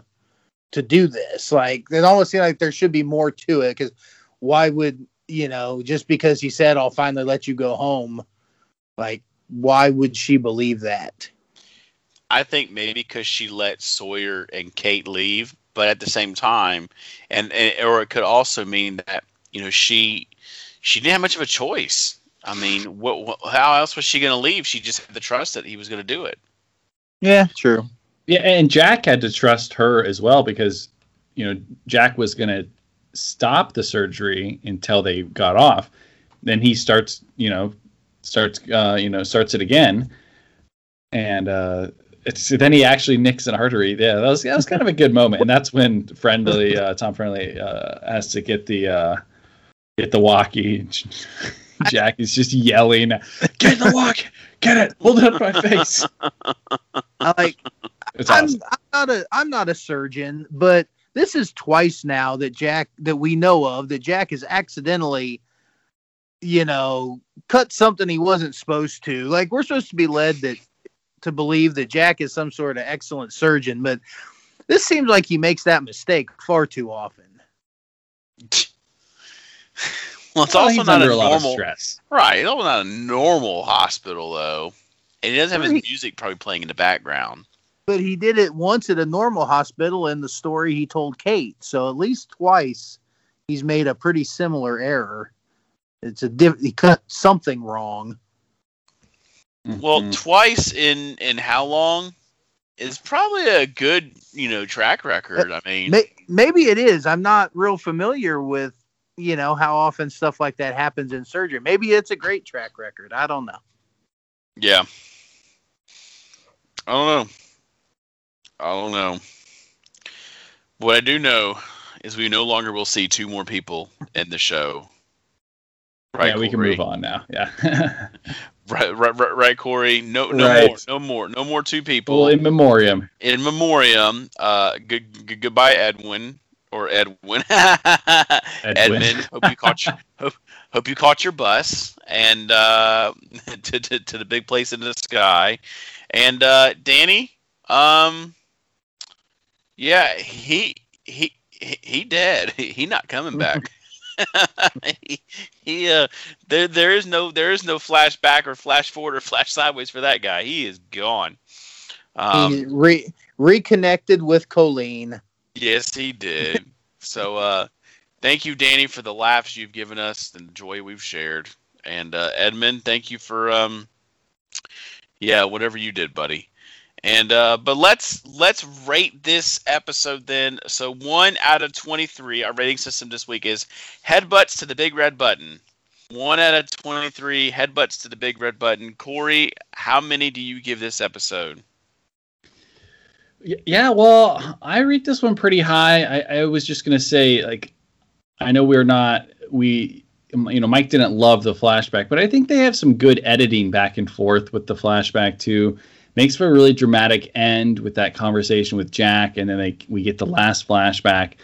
to do this? Like it almost seems like there should be more to it because why would you know just because he said I'll finally let you go home, like why would she believe that? I think maybe because she let Sawyer and Kate leave, but at the same time, and, and or it could also mean that you know she she didn't have much of a choice. I mean, what, what how else was she going to leave? She just had the trust that he was going to do it. Yeah, true. Yeah, and Jack had to trust her as well because you know Jack was going to stop the surgery until they got off. Then he starts, you know, starts, uh, you know, starts it again, and uh, it's then he actually nicks an artery. Yeah, that was that was kind of a good moment, and that's when friendly uh, Tom Friendly uh, has to get the uh, get the walkie. Jack is just yelling, "Get the walkie! Get it! Hold it up my face!" I like It's I'm, awesome. I'm not a I'm not a surgeon, but this is twice now that Jack that we know of that Jack has accidentally, you know, cut something he wasn't supposed to. Like we're supposed to be led that to believe that Jack is some sort of excellent surgeon, but this seems like he makes that mistake far too often. Well, it's Well, also he's not a under a lot of normal stress. right. It's also not a normal hospital though, and he doesn't have his music probably playing in the background. But he did it once at a normal hospital in the story he told Kate. So at least twice he's made a pretty similar error. It's a diff- he cut something wrong. Well, Mhm. twice in in how long is probably a good you know track record. I mean, May- maybe it is. I'm not real familiar with, you know, how often stuff like that happens in surgery. Maybe it's a great track record. I don't know. yeah. I don't know. I don't know. What I do know is we no longer will see two more people in the show. Right, yeah, we can move on now. Yeah. Right, right, right, right, Corey. No, no Right. more, no more, no more two people. well, in memoriam. in memoriam, uh, good, good, goodbye, Edwin or Edwin. Edmund, hope you caught your hope, hope you caught your bus and uh, to, to to the big place in the sky. And uh, Danny, um, yeah, he he he, he dead. He, he not coming back. he, he uh there there is no there is no flashback or flash forward or flash sideways for that guy. He is gone. Um, he re- reconnected with Colleen. Yes, he did. so, uh, thank you, Danny, for the laughs you've given us and the joy we've shared. And uh, Edmund, thank you for, um, yeah, whatever you did, buddy. And uh, but let's let's rate this episode then. So one out of twenty three, our rating system this week is headbutts to the big red button. One out of twenty three headbutts to the big red button. Corey, how many do you give this episode? Yeah, well, I rate this one pretty high. I, I was just gonna say, like, I know we're not we you know Mike didn't love the flashback, but I think they have some good editing back and forth with the flashback too. Makes for a really dramatic end with that conversation with Jack, and then they, we get the last flashback,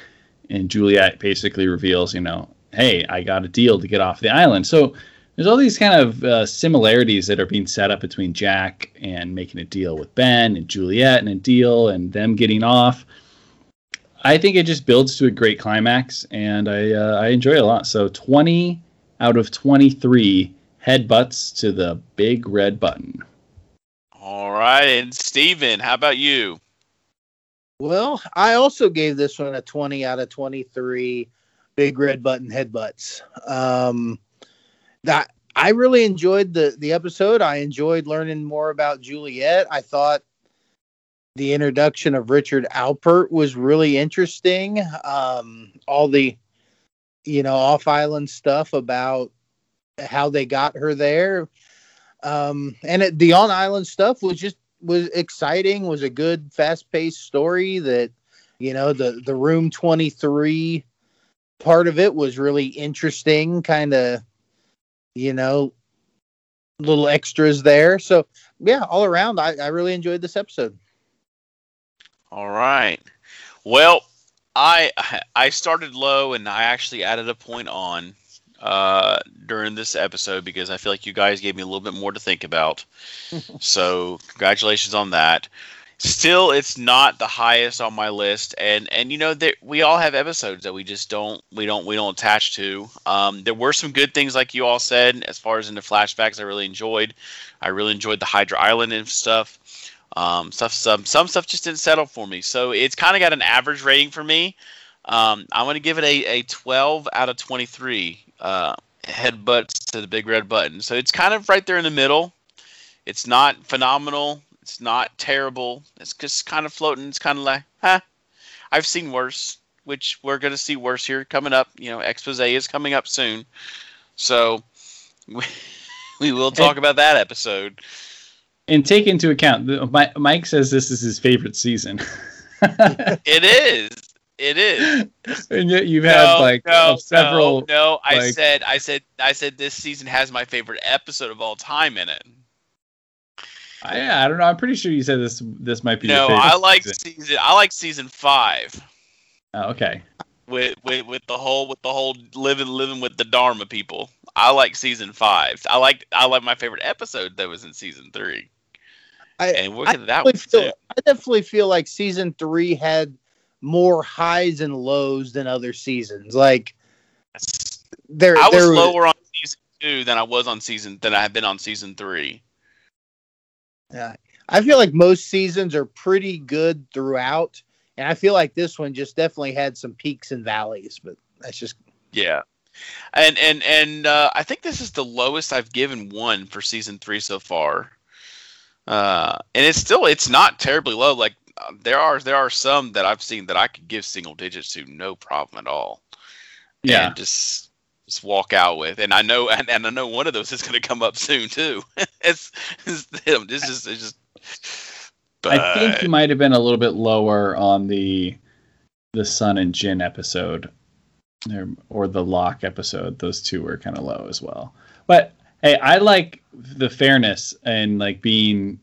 and Juliet basically reveals, you know, hey, I got a deal to get off the island. So there's all these kind of uh, similarities that are being set up between Jack and making a deal with Ben and Juliet and a deal and them getting off. I think it just builds to a great climax, and I uh, I enjoy it a lot. So 20 out of 23 headbutts to the big red button. All right, and Steven, how about you? Well, I also gave this one a 20 out of 23 big red button headbutts. Um, that I really enjoyed the the episode. I enjoyed learning more about Juliet. I thought the introduction of Richard Alpert was really interesting. Um, all the you know off island stuff about how they got her there, um, and it, the on island stuff was just was exciting. Was a good fast paced story that you know the the room twenty three part of it was really interesting. Kind of you know, little extras there. So yeah, all around, I, I really enjoyed this episode. All right. Well, I I started low and I actually added a point on uh, during this episode because I feel like you guys gave me a little bit more to think about. so congratulations on that still it's not the highest on my list. And and you know that we all have episodes that we just don't we don't we don't attach to. Um, there were some good things like you all said as far as in the flashbacks i really enjoyed. I really enjoyed the hydra island and stuff. Um, stuff some some stuff just didn't settle for me. So it's kind of got an average rating for me. Um, i'm going to give it a, a 12 out of 23 uh, headbutts to the big red button. So it's kind of right there in the middle. It's not phenomenal it's not terrible. It's just kind of floating. It's kind of like, huh. I've seen worse, which we're going to see worse here coming up. You know, expose is coming up soon. So we, we will talk about that episode. And take into account, Mike says this is his favorite season. it is. It is. And yet you've had like no, several. No, no I like, said, I said, I said this season has my favorite episode of all time in it. I, I don't know. I'm pretty sure you said this. This might be. No, I like season. season. I like season five. Oh, okay. With, with with the whole with the whole living living with the Dharma people. I like season five. I like I like my favorite episode that was in season three. I, and we'll get that one feel, too. I definitely feel like season three had more highs and lows than other seasons. Like there, I was there lower on season two than I was on season than I have been on season three. Yeah, I feel like most seasons are pretty good throughout, and I feel like this one just definitely had some peaks and valleys. But that's just yeah. And and and uh, I think this is the lowest I've given one for season three so far. Uh, and it's still it's not terribly low. Like uh, there are there are some that I've seen that I could give single digits to no problem at all. Yeah, and just just walk out with. And I know, and, and I know one of those is going to come up soon too. it's, it's them. this is it's just. But... I think you might have been a little bit lower on the the Sun and Jin episode, or, or the Locke episode. Those two were kind of low as well. But hey, I like the fairness and like being.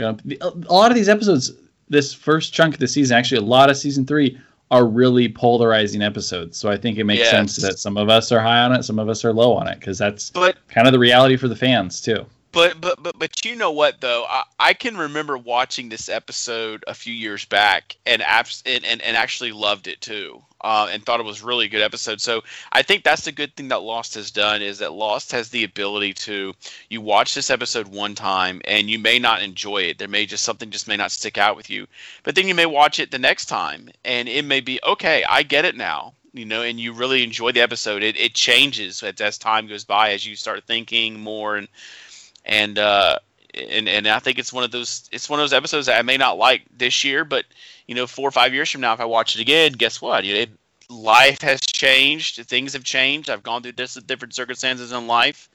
You know, a lot of these episodes, this first chunk of the season, actually, a lot of season three are really polarizing episodes. So I think it makes yes. sense that some of us are high on it, some of us are low on it, because that's but, kind of the reality for the fans too. But but but but you know what though, I, I can remember watching this episode a few years back and abs- and, and, and actually loved it too uh, and thought it was really good episode. So I think that's the good thing that Lost has done is that Lost has the ability to you watch this episode one time and you may not enjoy it. There may just something just may not stick out with you, but then you may watch it the next time and it may be okay. I get it now. You know, and you really enjoy the episode. It, it changes as, as time goes by, as you start thinking more, and and uh, and and I think it's one of those it's one of those episodes that I may not like this year, but you know, four or five years from now, if I watch it again, guess what? You know, life has changed, things have changed. I've gone through different circumstances in life,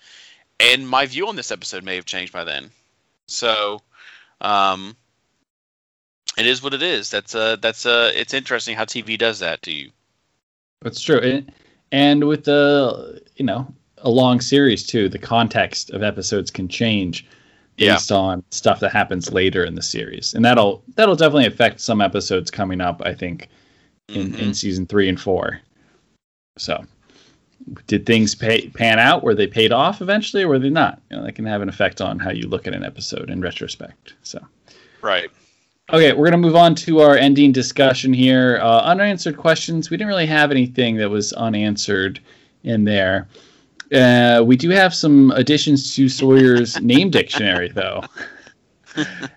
and my view on this episode may have changed by then. So, um, it is what it is. That's uh that's uh it's interesting how TV does that to you. That's true. And, and with the you know a long series too, the context of episodes can change based yeah. on stuff that happens later in the series, and that'll that'll definitely affect some episodes coming up. I think in mm-hmm. in season three and four. So, did things pay, pan out? Were they paid off eventually, or were they not? You know, that can have an effect on how you look at an episode in retrospect. So, right. Okay, we're going to move on to our ending discussion here. Uh, unanswered questions. We didn't really have anything that was unanswered in there. Uh, we do have some additions to Sawyer's name dictionary, though.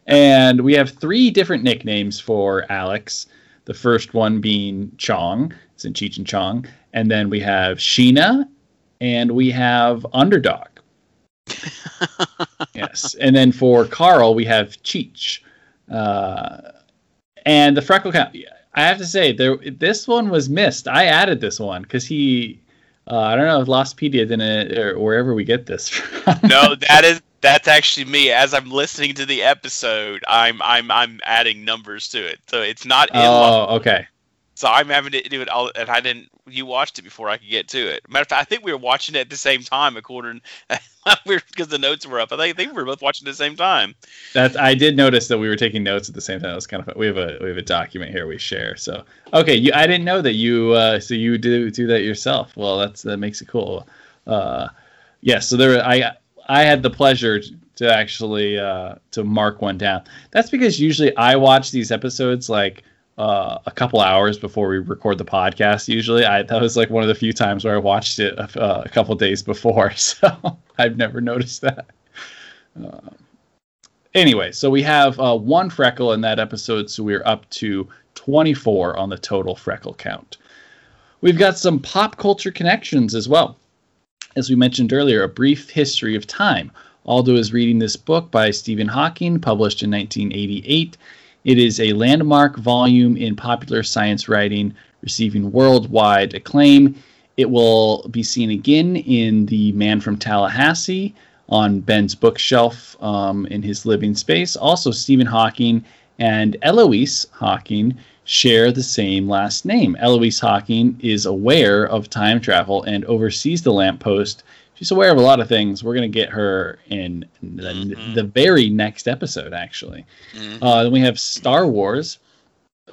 and we have three different nicknames for Alex. The first one being Chong, it's in Cheech and Chong. And then we have Sheena, and we have Underdog. yes. And then for Karl, we have Cheech. Uh, and the freckle count. I have to say, there this one was missed. I added this one because he uh, I don't know if Lostpedia didn't or wherever we get this from. no, that is that's actually me. As I'm listening to the episode, I'm I'm I'm adding numbers to it, so it's not. In oh, okay. So I'm having to do it all, and I didn't. You watched it before I could get to it. Matter of fact, I think we were watching it at the same time, according because the notes were up. I think, we were both watching at the same time. That I did notice that we were taking notes at the same time. It was kind of fun. we have a we have a document here we share. So okay, you I didn't know that you uh, so you do do that yourself. Well, that's that makes it cool. Uh, yes, yeah, so there I I had the pleasure to actually uh, to mark one down. That's because usually I watch these episodes like uh, a couple hours before we record the podcast. Usually, I that was like one of the few times where I watched it a, uh, a couple days before, so I've never noticed that. Uh, anyway, so we have uh, one freckle in that episode, so we're up to 24 on the total freckle count. We've got some pop culture connections as well. As we mentioned earlier, a brief history of time. Aldo is reading this book by Stephen Hawking, published in 1988. It is a landmark volume in popular science writing, receiving worldwide acclaim. It will be seen again in The Man from Tallahassee on Ben's bookshelf um, in his living space. Also, Stephen Hawking and Eloise Hawking share the same last name. Eloise Hawking is aware of time travel and oversees the lamppost she's aware of a lot of things. We're gonna get her in the, mm-hmm. the very next episode, actually. Mm-hmm. Uh, then we have Star Wars.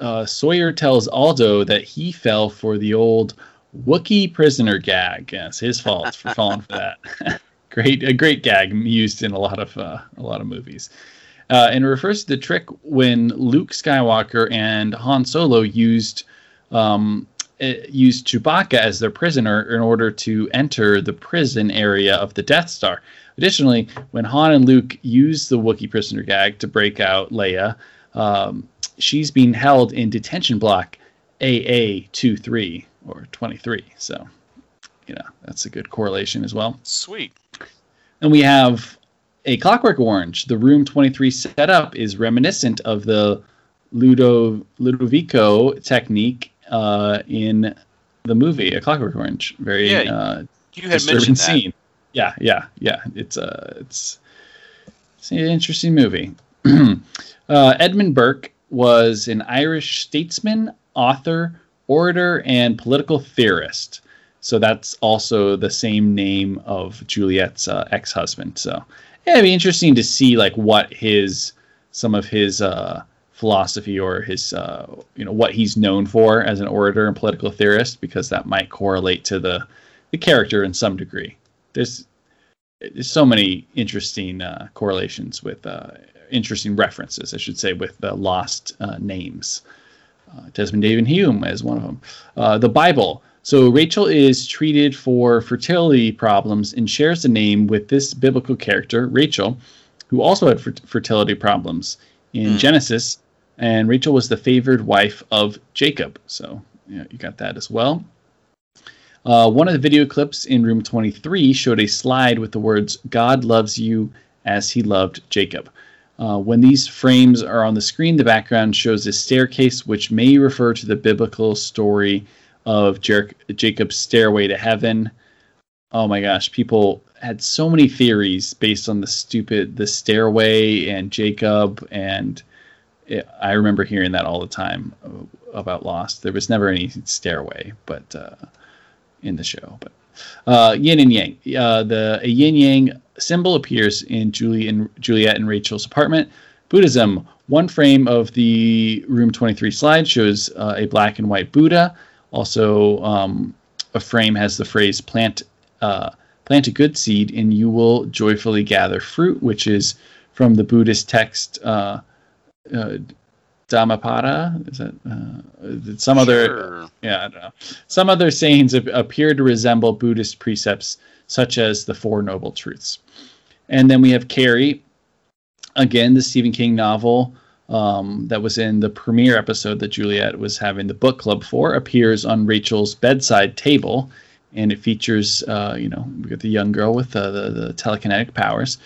Uh, Sawyer tells Aldo that he fell for the old Wookiee prisoner gag. Yes, his fault for falling for that. great, a great gag used in a lot of uh, a lot of movies. Uh, and refers to the trick when Luke Skywalker and Han Solo used um, used Chewbacca as their prisoner in order to enter the prison area of the Death Star. Additionally, when Han and Luke use the Wookiee prisoner gag to break out Leia, um, she's being held in detention block AA23 or 23. So, you know, that's a good correlation as well. Sweet. And we have a Clockwork Orange. The Room 23 setup is reminiscent of the Ludo, Ludovico technique uh, in the movie A Clockwork Orange. Very yeah, uh, you had mentioned that. scene. Yeah, yeah, yeah. It's uh, it's it's an interesting movie. uh, Edmund Burke was an Irish statesman, author, orator, and political theorist. So that's also the same name of Juliet's uh, ex-husband. So yeah, it'd be interesting to see like what his some of his uh, philosophy or his uh, you know what he's known for as an orator and political theorist because that might correlate to the the character in some degree. There's there's so many interesting uh, correlations with uh, interesting references, I should say, with the lost uh, names. Uh, Desmond David Hume is one of them. Uh, the Bible. So Rachel is treated for fertility problems and shares the name with this biblical character, Rachel, who also had fertility problems. In mm. Genesis, and Rachel was the favored wife of Jacob. So yeah, you got that as well. Uh, one of the video clips in room 23 showed a slide with the words, God loves you as he loved Jacob. Uh, when these frames are on the screen, the background shows a staircase which may refer to the biblical story of Jer- Jacob's stairway to heaven. Oh my gosh, people had so many theories based on the stupid the stairway and Jacob and it, I remember hearing that all the time about Lost. There was never any stairway, but uh, in the show. But uh, yin and yang. Uh, the a yin yang symbol appears in Julie and Juliet and Rachel's apartment. Buddhism. One frame of the room 23 slide shows uh, a black and white Buddha. Also, um, a frame has the phrase "plant uh, plant a good seed, and you will joyfully gather fruit," which is from the Buddhist text uh, uh, Dhammapada. Is that uh, some other? Sure. Yeah, I don't know. Some other sayings appear to resemble Buddhist precepts, such as the Four Noble Truths. And then we have Carrie, again, the Stephen King novel um, that was in the premiere episode that Juliet was having the book club for, appears on Rachel's bedside table. And it features, uh, you know, we got the young girl with uh, the, the telekinetic powers.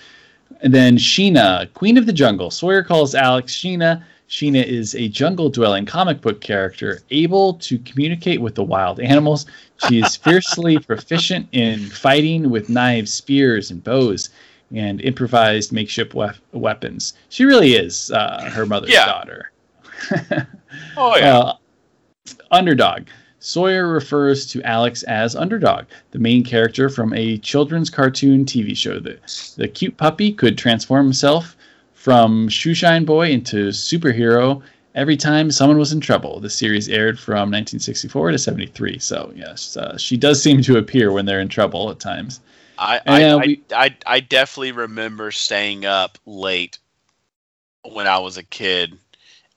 And then Sheena, Queen of the Jungle. Sawyer calls Alex Sheena. Sheena is a jungle dwelling comic book character able to communicate with the wild animals. She is fiercely proficient in fighting with knives, spears, and bows, and improvised makeshift wef- weapons. She really is uh, her mother's Yeah. daughter. Oh yeah. Uh, underdog. Sawyer refers to Alex as Underdog, the main character from a children's cartoon TV show. The, the cute puppy could transform himself from shoeshine boy into superhero every time someone was in trouble. The series aired from 1964 to 73. So, yes, uh, she does seem to appear when they're in trouble at times. I I, Yeah, I, I I definitely remember staying up late when I was a kid,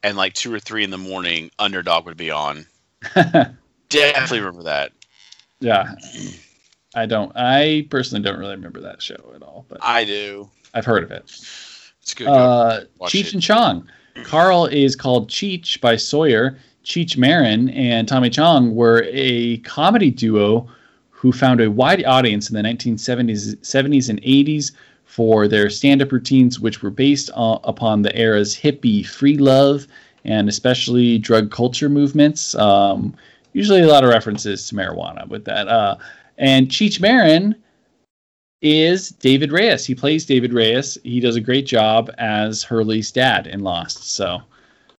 and like two or three in the morning, Underdog would be on. Definitely remember that. yeah. I don't, I personally don't really remember that show at all, but I do. I've heard of it. It's good. Uh, Cheech it. and Chong. Karl is called Cheech by Sawyer. Cheech Marin and Tommy Chong were a comedy duo who found a wide audience in the 1970s 70s and 80s for their stand-up routines, which were based uh, upon the era's hippie free love and especially drug culture movements. Um, usually, a lot of references to marijuana with that. Uh, and Cheech Marin is David Reyes. He plays David Reyes. He does a great job as Hurley's dad in Lost. So,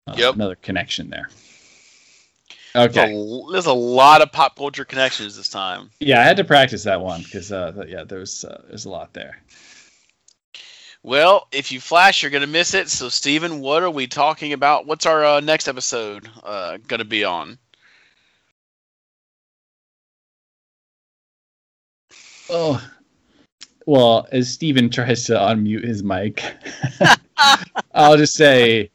uh, Yep. another connection there. There's Okay. a, there's a lot of pop culture connections this time. Yeah, I had to practice that one because, uh, yeah, there's uh, there's a lot there. Well, if you flash, you're gonna miss it. So, Steven, what are we talking about? What's our uh, next episode uh, gonna be on? Oh, well, as Steven tries to unmute his mic, I'll just say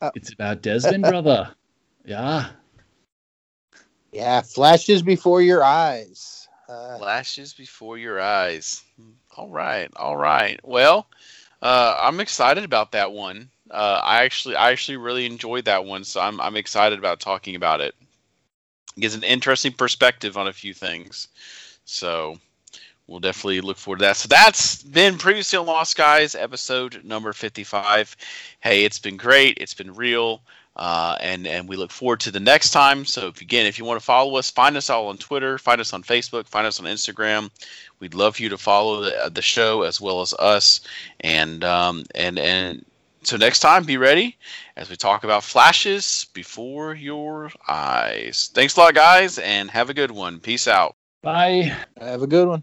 Uh, it's about Desmond, brother. Yeah. Yeah, flashes before your eyes. Uh, Flashes before your eyes. All right, all right. Well, uh, I'm excited about that one. Uh, I actually, I actually really enjoyed that one, so I'm, I'm excited about talking about it. It gives an interesting perspective on a few things, so we'll definitely look forward to that. So that's been previously on Lost Guys, episode number 55. Hey, it's been great. It's been real. Uh, and and we look forward to the next time. So if, again, if you want to follow us, find us all on Twitter, find us on Facebook, find us on Instagram. We'd love for you to follow the, the show as well as us. And um, and and so next time, be ready as we talk about flashes before your eyes. Thanks a lot, guys, and have a good one. Peace out. Bye. have a good one.